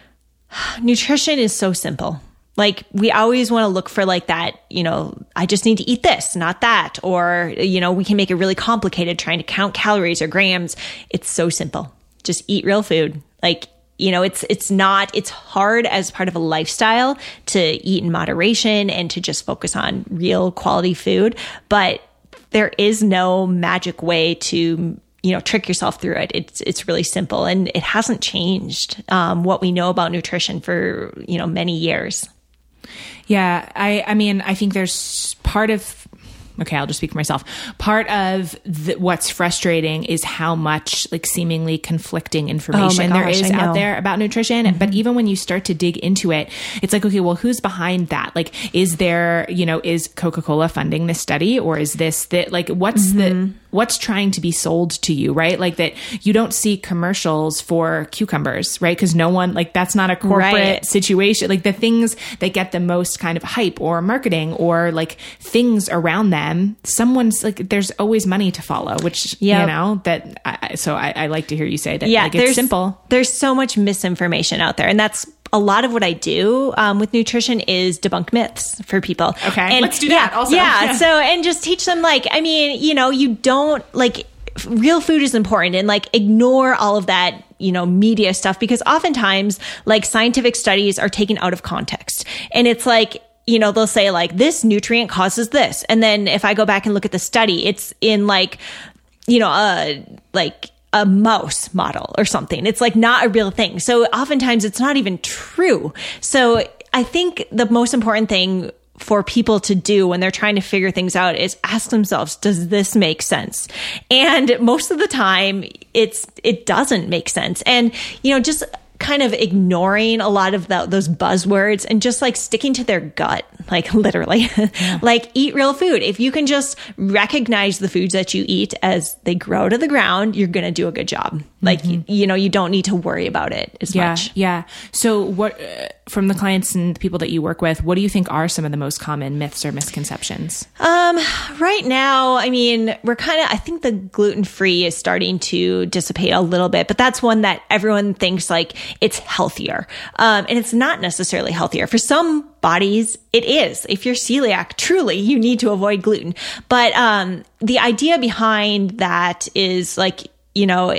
Nutrition is so simple. Like we always want to look for like that, you know, I just need to eat this, not that. Or, you know, we can make it really complicated trying to count calories or grams. It's so simple just eat real food. Like, you know, it's it's not it's hard as part of a lifestyle to eat in moderation and to just focus on real quality food, but there is no magic way to you know trick yourself through it it's it's really simple and it hasn't changed um, what we know about nutrition for you know many years yeah i i mean i think there's part of okay, I'll just speak for myself. Part of the, what's frustrating is how much like seemingly conflicting information oh gosh, there is out there about nutrition. Mm-hmm. But even when you start to dig into it, it's like, okay, well, who's behind that? Like, is there, you know, is Coca Cola funding this study or is this that, like, what's mm-hmm. the, what's trying to be sold to you, right? Like that you don't see commercials for cucumbers, right? Because no one, like, that's not a corporate right. situation. Like the things that get the most kind of hype or marketing or like things around them, someone's like, there's always money to follow, which, yep. you know, that, I, so I, I, like to hear you say that. Yeah, like, it's simple. There's so much misinformation out there. And that's a lot of what I do um, with nutrition is debunk myths for people. Okay, and let's do that. Yeah, also, yeah, yeah. So and just teach them like I mean, you know, you don't like real food is important and like ignore all of that you know media stuff because oftentimes like scientific studies are taken out of context and it's like you know they'll say like this nutrient causes this and then if i go back and look at the study it's in like you know uh like a mouse model or something. It's like not a real thing. So oftentimes it's not even true. So I think the most important thing for people to do when they're trying to figure things out is ask themselves, does this make sense? And most of the time it's, it doesn't make sense. And, you know, just kind of ignoring a lot of the, those buzzwords and just like sticking to their gut, like literally, yeah. like eat real food. If you can just recognize the foods that you eat as they grow to the ground, you're going to do a good job. Like, mm-hmm. you, you, know, you don't need to worry about it as yeah, much. Yeah. So what, uh, from the clients and the people that you work with, what do you think are some of the most common myths or misconceptions? Um, right now, I mean, we're kind of, I think the gluten free is starting to dissipate a little bit, but that's one that everyone thinks like it's healthier. Um, and it's not necessarily healthier. For some bodies, it is. If you're celiac, truly, you need to avoid gluten. But, um, the idea behind that is like, you know,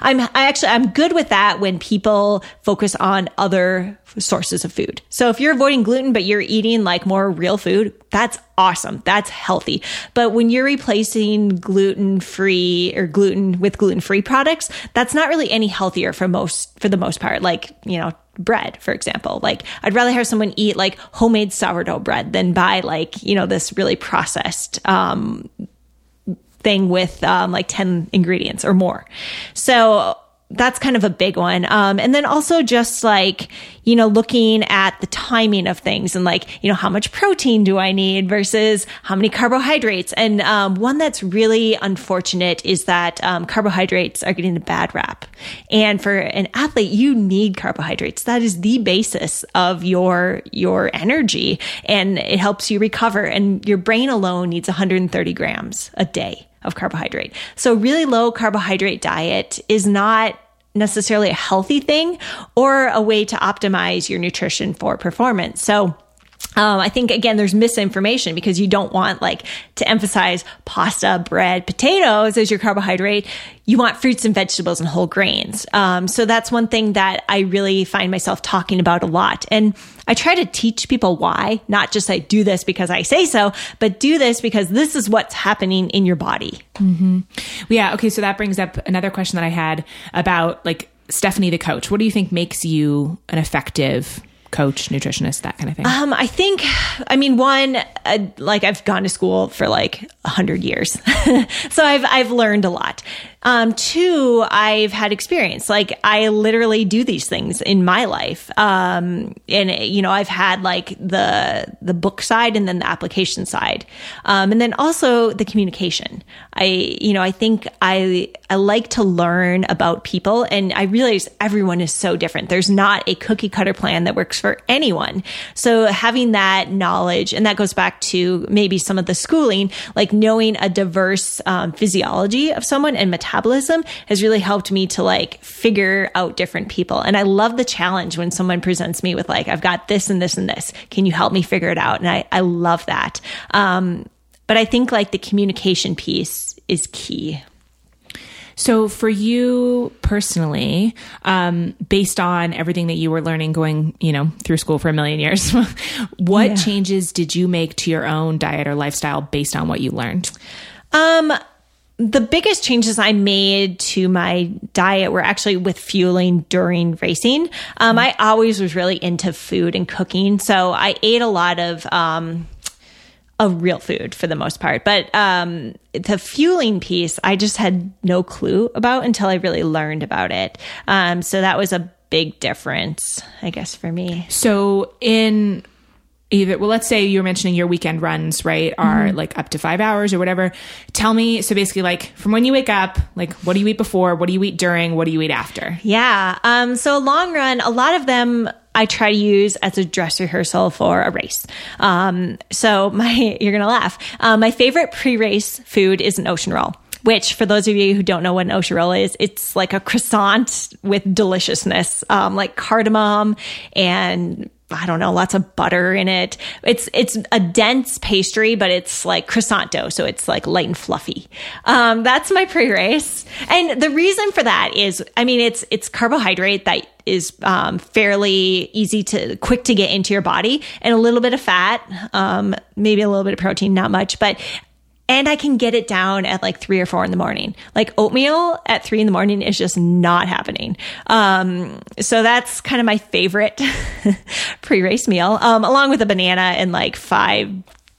I'm I actually I'm good with that when people focus on other sources of food. So if you're avoiding gluten but you're eating like more real food, that's awesome. That's healthy. But when you're replacing gluten-free or gluten with gluten-free products, that's not really any healthier for most for the most part. Like, you know, bread, for example. Like I'd rather have someone eat like homemade sourdough bread than buy like, you know, this really processed um thing with um, like 10 ingredients or more. So that's kind of a big one. Um, and then also just like, you know, looking at the timing of things and like, you know, how much protein do I need versus how many carbohydrates? And, um, one that's really unfortunate is that, um, carbohydrates are getting a bad rap. And for an athlete, you need carbohydrates. That is the basis of your, your energy and it helps you recover. And your brain alone needs 130 grams a day of carbohydrate. So really low carbohydrate diet is not necessarily a healthy thing or a way to optimize your nutrition for performance. So, um, I think again, there's misinformation because you don't want like to emphasize pasta, bread, potatoes as your carbohydrate. You want fruits and vegetables and whole grains. Um, so that's one thing that I really find myself talking about a lot. And I try to teach people why, not just I do this because I say so, but do this because this is what's happening in your body. Mm-hmm. Yeah. Okay. So that brings up another question that I had about like Stephanie, the coach. What do you think makes you an effective coach, nutritionist, that kind of thing? Um, I think, I mean, one, uh, like I've gone to school for like a hundred years, so I've I've learned a lot. Um, two, I've had experience. Like I literally do these things in my life. Um, and you know, I've had like the, the book side and then the application side. Um, and then also the communication. I, you know, I think I, I like to learn about people and I realize everyone is so different. There's not a cookie cutter plan that works for anyone. So having that knowledge, and that goes back to maybe some of the schooling, like knowing a diverse um, physiology of someone and metabolism metabolism has really helped me to like figure out different people. And I love the challenge when someone presents me with like, I've got this and this and this. Can you help me figure it out? And I, I love that. Um, but I think like the communication piece is key. So, for you personally, um, based on everything that you were learning going, you know, through school for a million years, what yeah. changes did you make to your own diet or lifestyle based on what you learned? Um, the biggest changes I made to my diet were actually with fueling during racing. Um, I always was really into food and cooking, so I ate a lot of um, of real food for the most part. But um, the fueling piece, I just had no clue about until I really learned about it. Um, so that was a big difference, I guess, for me. So in either well let's say you're mentioning your weekend runs right are mm-hmm. like up to five hours or whatever tell me so basically like from when you wake up like what do you eat before what do you eat during what do you eat after yeah um so long run a lot of them I try to use as a dress rehearsal for a race. Um, so my, you're gonna laugh. Um, my favorite pre-race food is an ocean roll which for those of you who don't know what an ocean roll is, it's like a croissant with deliciousness, um, like cardamom and I don't know, lots of butter in it. It's it's a dense pastry, but it's like croissant dough, so it's like light and fluffy. Um, that's my pre-race, and the reason for that is, I mean, it's it's carbohydrate that is um, fairly easy to quick to get into your body, and a little bit of fat, um, maybe a little bit of protein, not much, but and I can get it down at like three or four in the morning. Like oatmeal at three in the morning is just not happening. Um, so that's kind of my favorite pre race meal, um, along with a banana and like five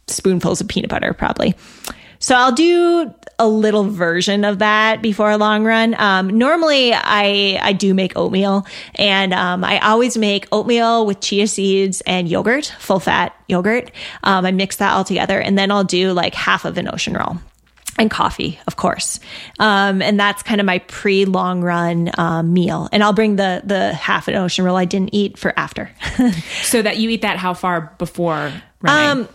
spoonfuls of peanut butter, probably. So I'll do a little version of that before a long run. Um, normally I, I do make oatmeal and, um, I always make oatmeal with chia seeds and yogurt, full fat yogurt. Um, I mix that all together and then I'll do like half of an ocean roll and coffee, of course. Um, and that's kind of my pre long run um, meal. And I'll bring the the half an ocean roll I didn't eat for after. so that you eat that how far before running? Um,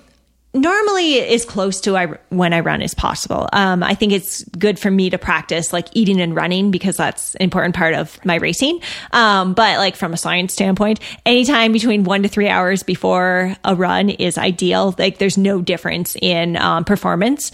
normally as close to I, when I run as possible. Um, I think it's good for me to practice like eating and running because that's an important part of my racing. Um, but like from a science standpoint, anytime between one to three hours before a run is ideal. Like there's no difference in um, performance.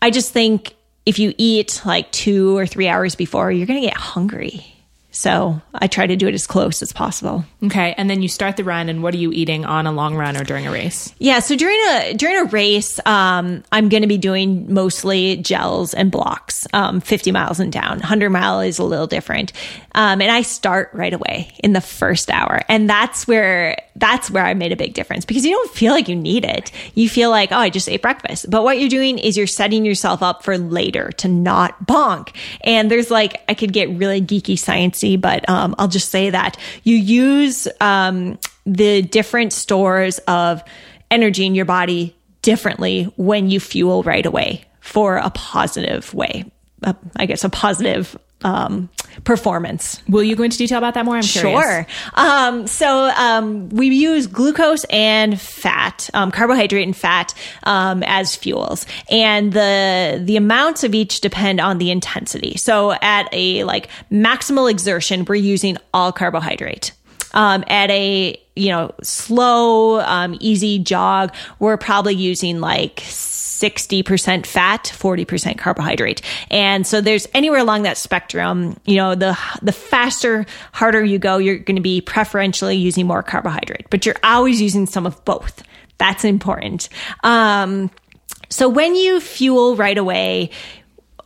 I just think if you eat like two or three hours before, you're going to get hungry. So I try to do it as close as possible. Okay, and then you start the run, and what are you eating on a long run or during a race? Yeah, so during a during a race, um, I'm going to be doing mostly gels and blocks, um, 50 miles and down. 100 mile is a little different, um, and I start right away in the first hour, and that's where that's where I made a big difference because you don't feel like you need it. You feel like oh, I just ate breakfast, but what you're doing is you're setting yourself up for later to not bonk. And there's like I could get really geeky science but um, I'll just say that you use um, the different stores of energy in your body differently when you fuel right away for a positive way. I guess a positive um, performance. Will you go into detail about that more? I'm curious. Sure. Um, so um, we use glucose and fat, um, carbohydrate and fat, um, as fuels, and the the amounts of each depend on the intensity. So at a like maximal exertion, we're using all carbohydrate. Um, at a you know slow, um, easy jog, we're probably using like 60% fat, 40% carbohydrate. And so there's anywhere along that spectrum, you know, the, the faster, harder you go, you're going to be preferentially using more carbohydrate, but you're always using some of both. That's important. Um, so when you fuel right away,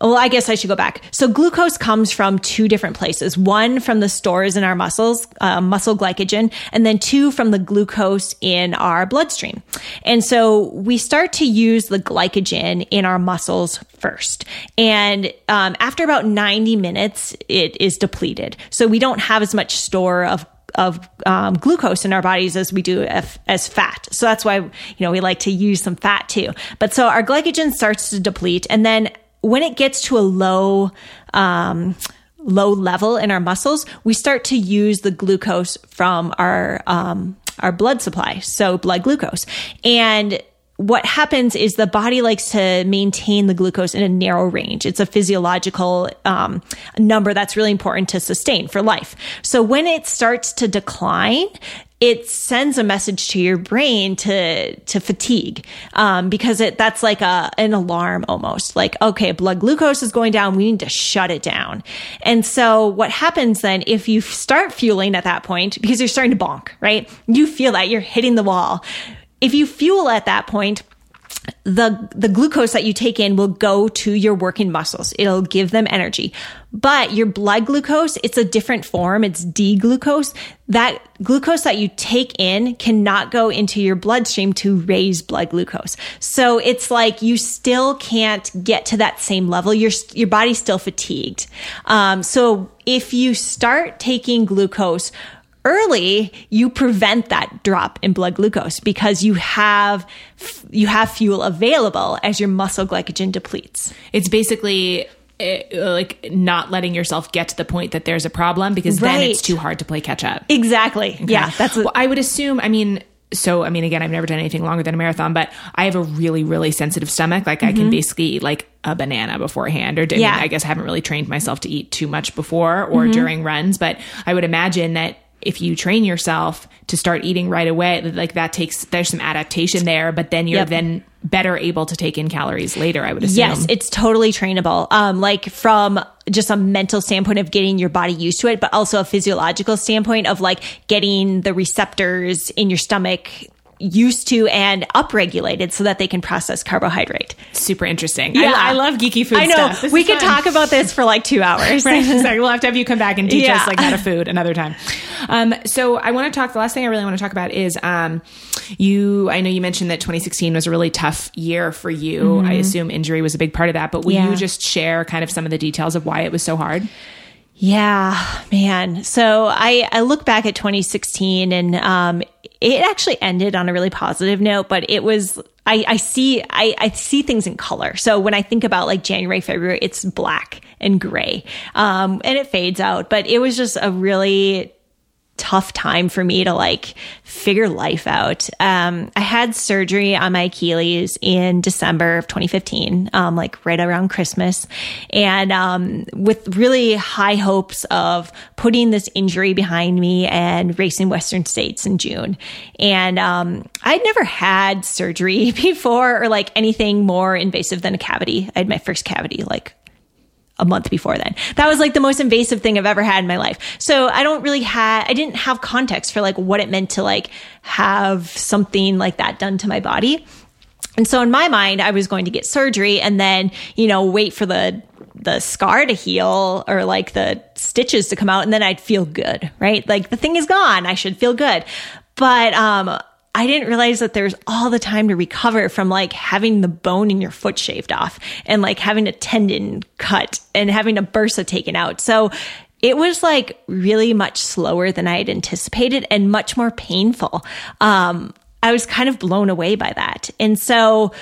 well, I guess I should go back. So glucose comes from two different places. One from the stores in our muscles, uh, muscle glycogen, and then two from the glucose in our bloodstream. And so we start to use the glycogen in our muscles first. And um, after about 90 minutes, it is depleted. So we don't have as much store of of um, glucose in our bodies as we do as, as fat. So that's why, you know, we like to use some fat too. But so our glycogen starts to deplete and then when it gets to a low, um, low level in our muscles, we start to use the glucose from our, um, our blood supply. So blood glucose. And what happens is the body likes to maintain the glucose in a narrow range. It's a physiological um, number that's really important to sustain for life. So when it starts to decline, it sends a message to your brain to to fatigue um, because it that's like a an alarm almost like okay blood glucose is going down we need to shut it down and so what happens then if you start fueling at that point because you're starting to bonk right you feel that you're hitting the wall if you fuel at that point the the glucose that you take in will go to your working muscles. It'll give them energy. But your blood glucose, it's a different form. It's D-glucose. That glucose that you take in cannot go into your bloodstream to raise blood glucose. So it's like you still can't get to that same level. Your your body's still fatigued. Um, so if you start taking glucose early, you prevent that drop in blood glucose because you have you have fuel available as your muscle glycogen depletes. It's basically it, eh, like not letting yourself get to the point that there's a problem because right. then it's too hard to play catch up. Exactly. Okay. Yeah, that's. well, I would assume. I mean, so I mean, again, I've never done anything longer than a marathon, but I have a really, really sensitive stomach. Like mm-hmm. I can mm-hmm. basically eat like a banana beforehand, or I, yeah. mean, I guess I haven't really trained myself to eat too much before or mm-hmm. during runs, but I would imagine that if you train yourself to start eating right away, like that takes there's some adaptation there, but then you're yep. then better able to take in calories later, I would assume. Yes, it's totally trainable. Um, like from just a mental standpoint of getting your body used to it, but also a physiological standpoint of like getting the receptors in your stomach used to and upregulated so that they can process carbohydrate. Super interesting. Yeah. I, I love geeky food I know. we could fun. talk about this for like two hours. right. Exactly. We'll have to have you come back and teach yeah. us like how to food another time. Um, so I want to talk, the last thing I really want to talk about is, um, you, I know you mentioned that 2016 was a really tough year for you. Mm-hmm. I assume injury was a big part of that, but will yeah. you just share kind of some of the details of why it was so hard? Yeah, man. So I, I look back at 2016 and um, it actually ended on a really positive note, but it was I, I see I, I see things in color. So when I think about like January, February, it's black and gray. Um, and it fades out. But it was just a really tough time for me to like figure life out. Um, I had surgery on my Achilles in December of 2015, um, like right around Christmas, and um, with really high hopes of putting this injury behind me and racing Western States in June. And um, I'd never had surgery before or like anything more invasive than a cavity. I had my first cavity like a month before then. That was like the most invasive thing I've ever had in my life. So I don't really have, I didn't have context for like what it meant to like have something like that done to my body. And so in my mind, I was going to get surgery and then, you know, wait for the, the scar to heal or like the stitches to come out and then I'd feel good, right? Like the thing is gone. I should feel good. But, um, I didn't realize that there's all the time to recover from like having the bone in your foot shaved off and like having a tendon cut and having a bursa taken out. So it was like really much slower than I had anticipated and much more painful. Um, I was kind of blown away by that. And so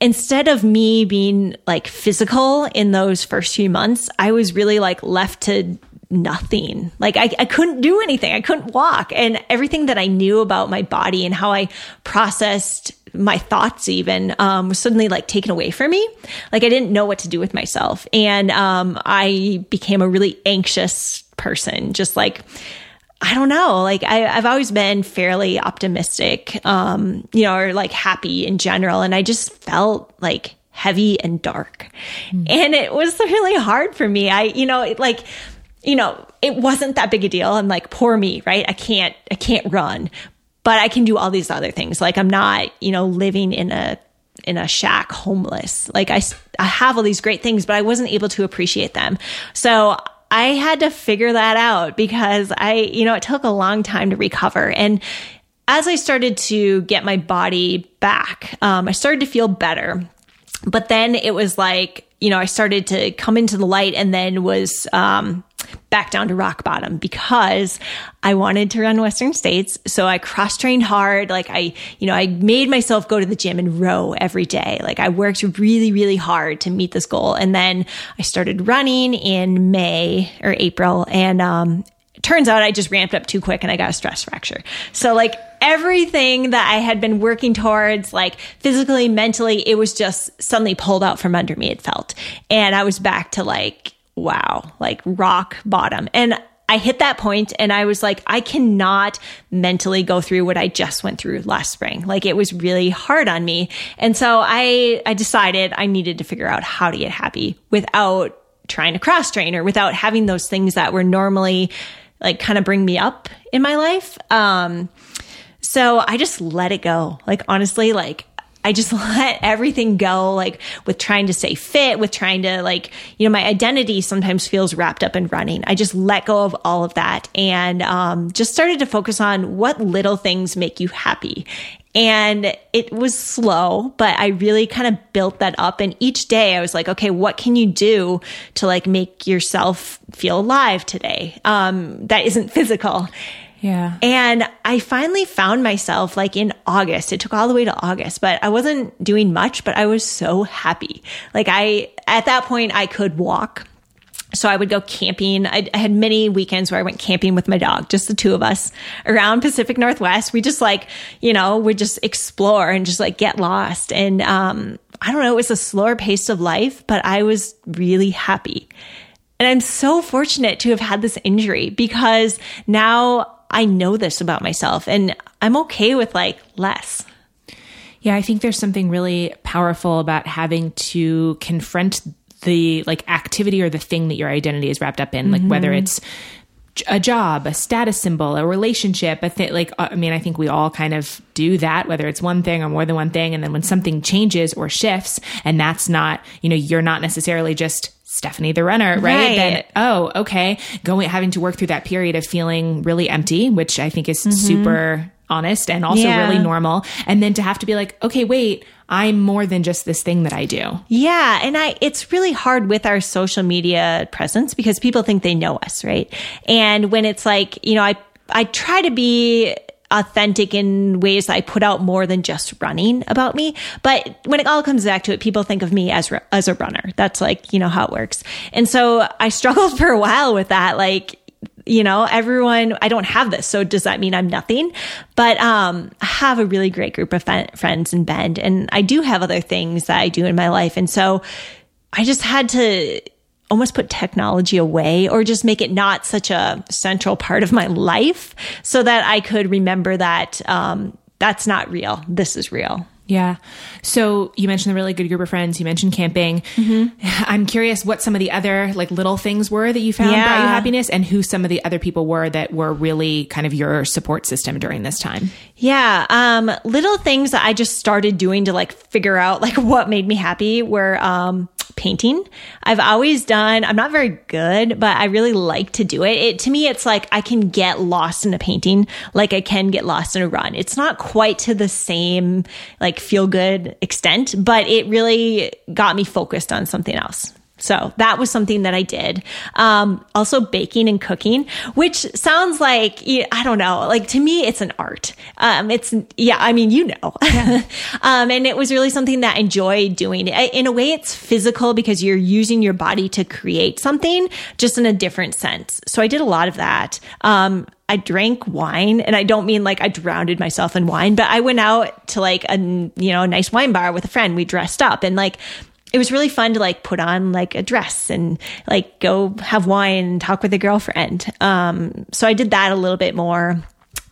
instead of me being like physical in those first few months, I was really like left to nothing. Like I, I couldn't do anything. I couldn't walk. And everything that I knew about my body and how I processed my thoughts even um, was suddenly like taken away from me. Like I didn't know what to do with myself. And um, I became a really anxious person, just like I don't know. Like I, have always been fairly optimistic, um, you know, or like happy in general. And I just felt like heavy and dark. Mm. And it was really hard for me. I, you know, like, you know, it wasn't that big a deal. I'm like, poor me, right? I can't, I can't run, but I can do all these other things. Like I'm not, you know, living in a, in a shack homeless. Like I, I have all these great things, but I wasn't able to appreciate them. So I had to figure that out because I, you know, it took a long time to recover. And as I started to get my body back, um, I started to feel better. But then it was like, you know, I started to come into the light and then was, um, back down to rock bottom because I wanted to run Western States. So I cross trained hard. Like I, you know, I made myself go to the gym and row every day. Like I worked really, really hard to meet this goal. And then I started running in May or April. And, um, turns out I just ramped up too quick and I got a stress fracture. So like everything that I had been working towards, like physically, mentally, it was just suddenly pulled out from under me. It felt, and I was back to like wow, like rock bottom. And I hit that point and I was like, I cannot mentally go through what I just went through last spring. Like it was really hard on me. And so I, I decided I needed to figure out how to get happy without trying to cross train or without having those things that were normally like kind of bring me up in my life. Um, so I just let it go. Like honestly, like I just let everything go, like with trying to stay fit, with trying to like, you know, my identity sometimes feels wrapped up in running. I just let go of all of that and um, just started to focus on what little things make you happy. And it was slow, but I really kind of built that up. And each day I was like, okay, what can you do to like make yourself feel alive today? Um, that isn't physical. Yeah. And I finally found myself like in August. It took all the way to August, but I wasn't doing much, but I was so happy. Like I, at that point, I could walk. So I would go camping. I, I, had many weekends where I went camping with my dog, just the two of us around Pacific Northwest. We just like, you know, we just explore and just like get lost. And, um, I don't know, it was a slower pace of life, but I was really happy. And I'm so fortunate to have had this injury because now I know this about myself and I'm okay with like less. Yeah, I think there's something really powerful about having to confront the like activity or the thing that your identity is wrapped up in, like mm-hmm. whether it's a job, a status symbol, a relationship, a thing like uh, I mean, I think we all kind of do that, whether it's one thing or more than one thing. And then when something changes or shifts, and that's not, you know, you're not necessarily just Stephanie the runner, right? right? Then, oh, okay. Going, having to work through that period of feeling really empty, which I think is mm-hmm. super honest and also yeah. really normal. And then to have to be like, okay, wait, I'm more than just this thing that I do. Yeah. And I, it's really hard with our social media presence because people think they know us, right? And when it's like, you know, I, I try to be authentic in ways that I put out more than just running about me. But when it all comes back to it, people think of me as, as a runner. That's like, you know, how it works. And so I struggled for a while with that. Like, you know, everyone, I don't have this. So does that mean I'm nothing? But, um, I have a really great group of friends in Bend and I do have other things that I do in my life. And so I just had to almost put technology away or just make it not such a central part of my life so that I could remember that um, that's not real. This is real. Yeah. So you mentioned the really good group of friends. You mentioned camping. Mm-hmm. I'm curious what some of the other like little things were that you found yeah. brought you happiness and who some of the other people were that were really kind of your support system during this time. Yeah. Um, little things that I just started doing to like figure out like what made me happy were, um, painting. I've always done, I'm not very good, but I really like to do it. It to me it's like I can get lost in a painting like I can get lost in a run. It's not quite to the same like feel good extent, but it really got me focused on something else. So that was something that I did. Um, also baking and cooking, which sounds like, I don't know, like to me, it's an art. Um, it's, yeah, I mean, you know, yeah. um, and it was really something that I enjoyed doing. In a way, it's physical because you're using your body to create something just in a different sense. So I did a lot of that. Um, I drank wine and I don't mean like I drowned myself in wine, but I went out to like a, you know, a nice wine bar with a friend. We dressed up and like it was really fun to like put on like a dress and like go have wine and talk with a girlfriend. Um, so I did that a little bit more.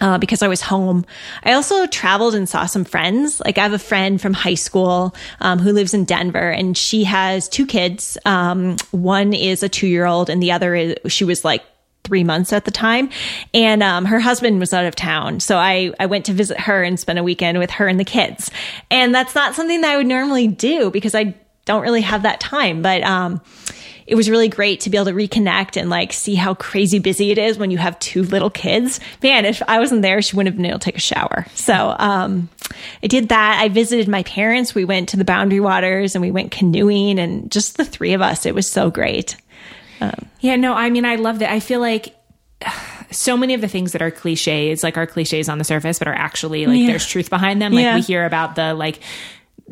Uh, because I was home. I also traveled and saw some friends. Like I have a friend from high school um, who lives in Denver, and she has two kids. Um, one is a two year old, and the other is she was like three months at the time. And um, her husband was out of town. So I, I went to visit her and spend a weekend with her and the kids. And that's not something that I would normally do because I don't really have that time. But um, it was really great to be able to reconnect and like see how crazy busy it is when you have two little kids. Man, if I wasn't there, she wouldn't have been able to take a shower. So um, I did that. I visited my parents. We went to the Boundary Waters and we went canoeing, and just the three of us. It was so great. Um, yeah, no, I mean, I love that. I feel like so many of the things that are cliches, like are cliches on the surface, but are actually like yeah. there's truth behind them. Like yeah. we hear about the like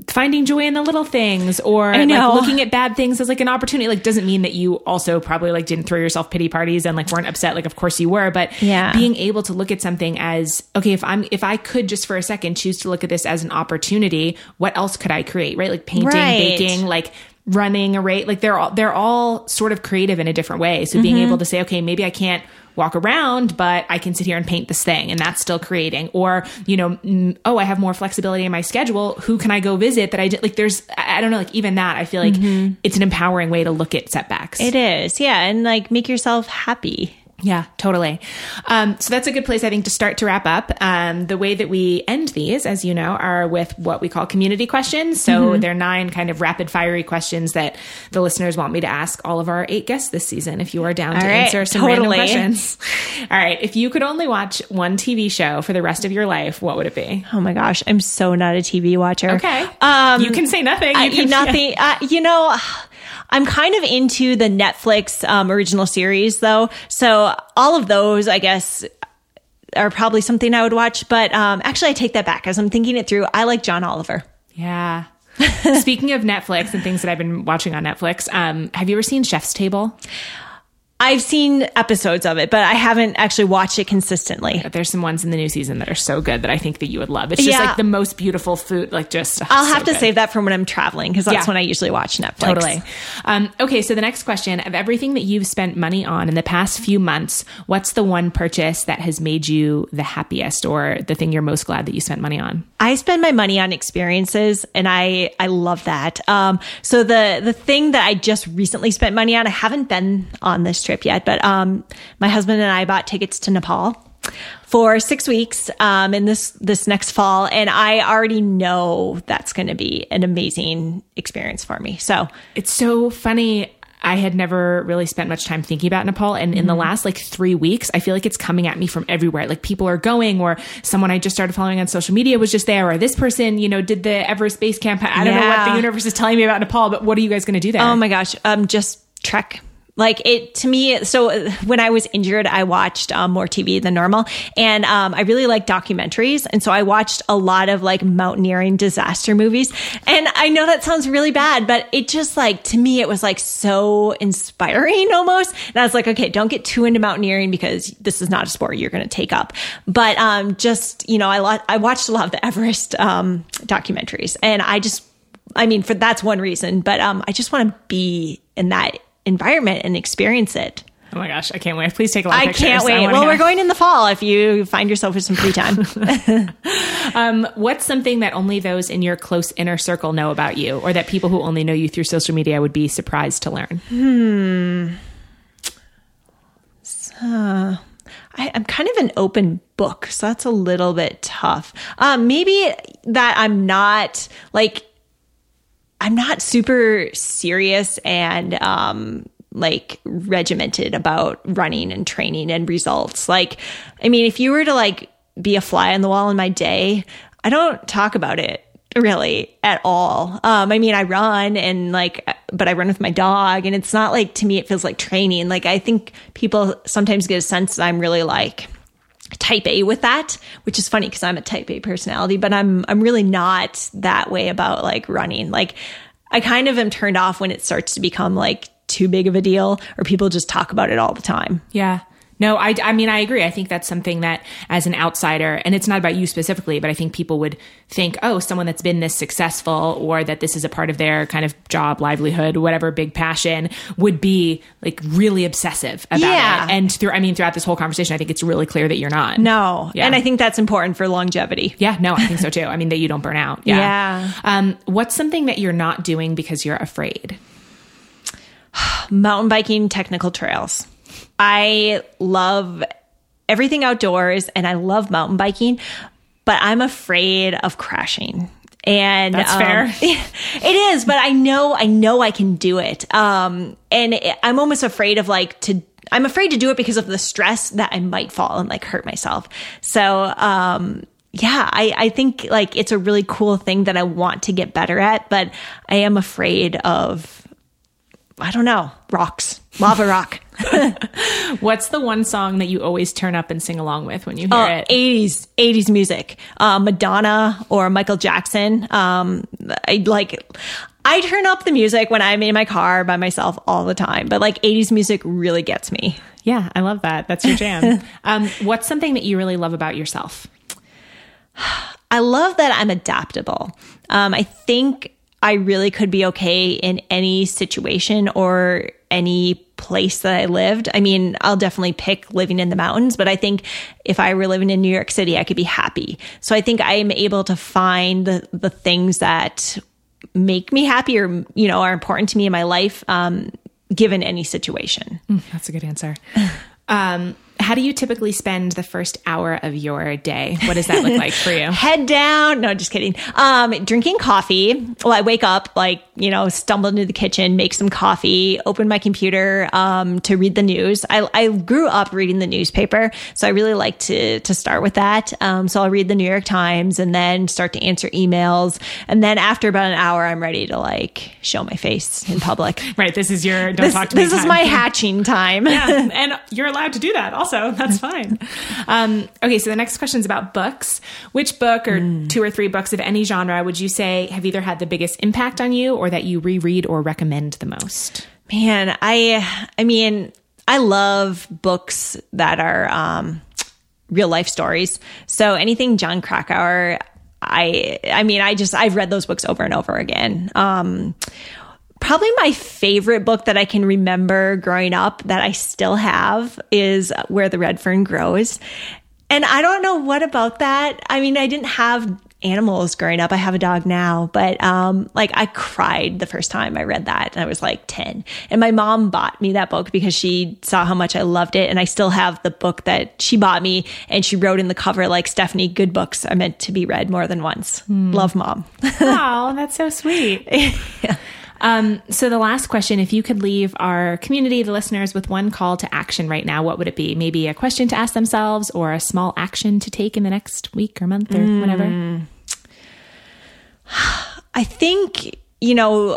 finding joy in the little things or like looking at bad things as like an opportunity like doesn't mean that you also probably like didn't throw yourself pity parties and like weren't upset like of course you were but yeah being able to look at something as okay if i'm if i could just for a second choose to look at this as an opportunity what else could i create right like painting right. baking like running a rate like they're all they're all sort of creative in a different way so mm-hmm. being able to say okay maybe i can't walk around, but I can sit here and paint this thing and that's still creating. Or, you know, mm, oh, I have more flexibility in my schedule. Who can I go visit that I did? Like, there's, I don't know, like even that, I feel like mm-hmm. it's an empowering way to look at setbacks. It is. Yeah. And like make yourself happy. Yeah, totally. Um, so that's a good place, I think, to start to wrap up. Um, the way that we end these, as you know, are with what we call community questions. So mm-hmm. they're nine kind of rapid fiery questions that the listeners want me to ask all of our eight guests this season. If you are down All to right, answer some totally. random questions. all right. If you could only watch one TV show for the rest of your life, what would it be? Oh my gosh, I'm so not a TV watcher. Okay. Um, you can say nothing. You I, can, nothing. Uh, you know. I'm kind of into the Netflix um, original series though. So all of those, I guess, are probably something I would watch. But um, actually, I take that back as I'm thinking it through. I like John Oliver. Yeah. Speaking of Netflix and things that I've been watching on Netflix, um, have you ever seen Chef's Table? I've seen episodes of it, but I haven't actually watched it consistently. There's some ones in the new season that are so good that I think that you would love. It's just yeah. like the most beautiful food, like just. Oh, I'll have to good. save that for when I'm traveling because that's yeah. when I usually watch Netflix. Totally. Um, okay, so the next question of everything that you've spent money on in the past few months, what's the one purchase that has made you the happiest or the thing you're most glad that you spent money on? I spend my money on experiences and I, I love that. Um, so the, the thing that I just recently spent money on, I haven't been on this trip yet, but um, my husband and I bought tickets to Nepal for six weeks um, in this this next fall, and I already know that's going to be an amazing experience for me. So it's so funny. I had never really spent much time thinking about Nepal. And in the mm-hmm. last like three weeks, I feel like it's coming at me from everywhere. Like people are going, or someone I just started following on social media was just there, or this person, you know, did the Everest Base Camp. I don't yeah. know what the universe is telling me about Nepal, but what are you guys going to do there? Oh my gosh. Um, just trek like it to me, so when I was injured, I watched um, more TV than normal, and um, I really like documentaries, and so I watched a lot of like mountaineering disaster movies. And I know that sounds really bad, but it just like to me, it was like so inspiring almost. And I was like, okay, don't get too into mountaineering because this is not a sport you're going to take up. But um, just you know, I lo- I watched a lot of the Everest um, documentaries, and I just I mean, for that's one reason, but um, I just want to be in that environment and experience it. Oh my gosh, I can't wait. Please take a lot I can't wait. I well, we're going in the fall if you find yourself with some free time. um, what's something that only those in your close inner circle know about you, or that people who only know you through social media would be surprised to learn? Hmm. Uh, I, am kind of an open book, so that's a little bit tough. Um, maybe that I'm not like I'm not super serious and um, like regimented about running and training and results. Like, I mean, if you were to like be a fly on the wall in my day, I don't talk about it really at all. Um, I mean, I run and like but I run with my dog. And it's not like, to me, it feels like training. Like, I think people sometimes get a sense that I'm really like, type A with that, which is funny because I'm a type A personality, but I'm I'm really not that way about like running. Like I kind of am turned off when it starts to become like too big of a deal or people just talk about it all the time. Yeah. No, I, I mean, I agree. I think that's something that as an outsider, and it's not about you specifically, but I think people would think, oh, someone that's been this successful or that this is a part of their kind of job, livelihood, whatever big passion would be like really obsessive about Yeah. it. And through, I mean, throughout this whole conversation, I think it's really clear that you're not. No. Yeah. And I think that's important for longevity. Yeah, no, I think so too. I mean, that you don't burn out. Yeah. Yeah. Um, what's something that you're not doing because you're afraid? Mountain biking technical trails. I love everything outdoors and I love mountain biking, but I'm afraid of crashing. And That's um, fair. it is, but I know, I know I can do it. Um, and it, I'm almost afraid of like to, I'm afraid to do it because of the stress that I might fall and like hurt myself. So, um, yeah, I, I think like it's a really cool thing that I want to get better at, but I am afraid of, I don't know, rocks, lava rock. What's the one song that you always turn up and sing along with when you hear Oh, it? 80s 80s music uh, madonna or michael jackson um i like i turn up the music when i'm in my car by myself all the time but like 80s music really gets me Yeah, I love that. That's your jam. um, what's something that you really love about yourself? i love that i'm adaptable um i think i really could be okay in any situation or any place that I lived. I mean, I'll definitely pick living in the mountains, but I think if I were living in New York City, I could be happy. So I think I am able to find the, the things that make me happy or, you know, are important to me in my life, um, given any situation. That's a good answer. Um, how do you typically spend the first hour of your day? What does that look like for you? Head down. No, just kidding. Um, drinking coffee. Well, I wake up, like, you know, stumble into the kitchen, make some coffee, open my computer, um, to read the news. I, I grew up reading the newspaper. So I really like to, to start with that. Um, so I'll read the New York Times and then start to answer emails. And then after about an hour, I'm ready to like show my face in public. Right. This is your don't this talk to me. this is time. my hatching time. yeah, and you're allowed to do that also. So that's fine. Um, okay, so the next question is about books. Which book or two or three books of any genre would you say have either had the biggest impact on you or that you reread or recommend the most? Man, I I mean, I love books that are um real life stories. So anything Jon Krakauer, I I mean, I just I've read those books over and over again. Um Probably my favorite book that I can remember growing up that I still have is Where the Red Fern Grows. And I don't know what about that. I mean, I didn't have animals growing up. I have a dog now, but um like I cried the first time I read that and I was like 10. And my mom bought me that book because she saw how much I loved it and I still have the book that she bought me and she wrote in the cover like Stephanie, good books are meant to be read more than once. Love mom. wow, that's so sweet. Um, so the last question, if you could leave our community, the listeners, with one call to action right now, what would it be? Maybe a question to ask themselves or a small action to take in the next week or month or whatever. I think, you know,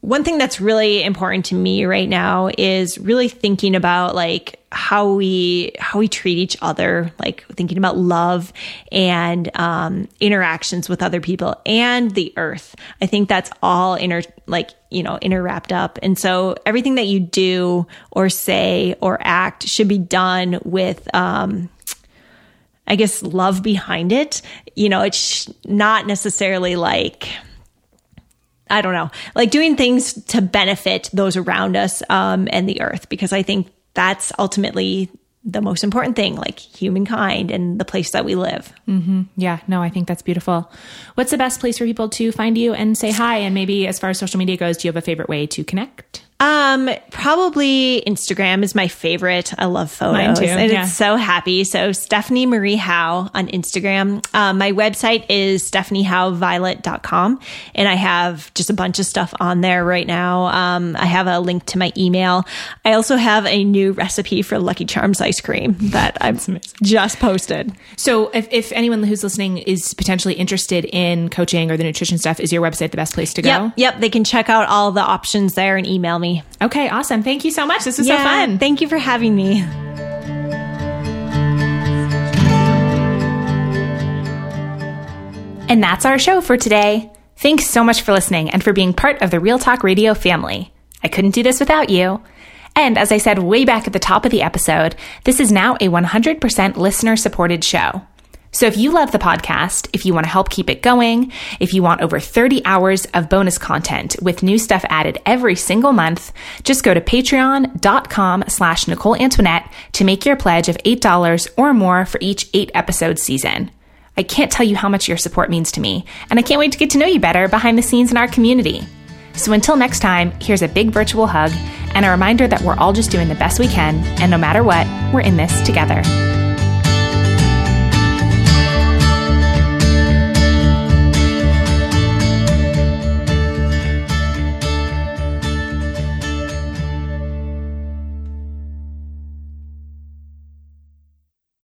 one thing that's really important to me right now is really thinking about like how we how we treat each other like thinking about love and um interactions with other people and the earth i think that's all inter like you know interwrapped up and so everything that you do or say or act should be done with um I guess love behind it. You know, it's not necessarily like I don't know, like doing things to benefit those around us um, and the earth, because I think that's ultimately the most important thing, like humankind and the place that we live. Mm-hmm. Yeah, no, I think that's beautiful. What's the best place for people to find you and say hi? And maybe as far as social media goes, do you have a favorite way to connect? Um, probably Instagram is my favorite. I love photos. And yeah. it's so happy. So Stephanie Marie Howe on Instagram. Um, my website is stephaniehoweViolett.com and I have just a bunch of stuff on there right now. Um, I have a link to my email. I also have a new recipe for Lucky Charms ice cream that I've just posted. So, if, if anyone who's listening is potentially interested in coaching or the nutrition stuff, is your website the best place to go? Yep. Yep. They can check out all the options there and email me. Okay, awesome. Thank you so much. This was so fun. Thank you for having me. And that's our show for today. Thanks so much for listening and for being part of the Real Talk Radio family. I couldn't do this without you. And as I said way back at the top of the episode, this is now a 100% listener supported show. So if you love the podcast, if you want to help keep it going, if you want over 30 hours of bonus content with new stuff added every single month, just go to patreon.com slash Nicole Antoinette to make your pledge of $8 or more for each eight episode season. I can't tell you how much your support means to me, and I can't wait to get to know you better behind the scenes in our community. So until next time, here's a big virtual hug and a reminder that we're all just doing the best we can, and no matter what, we're in this together.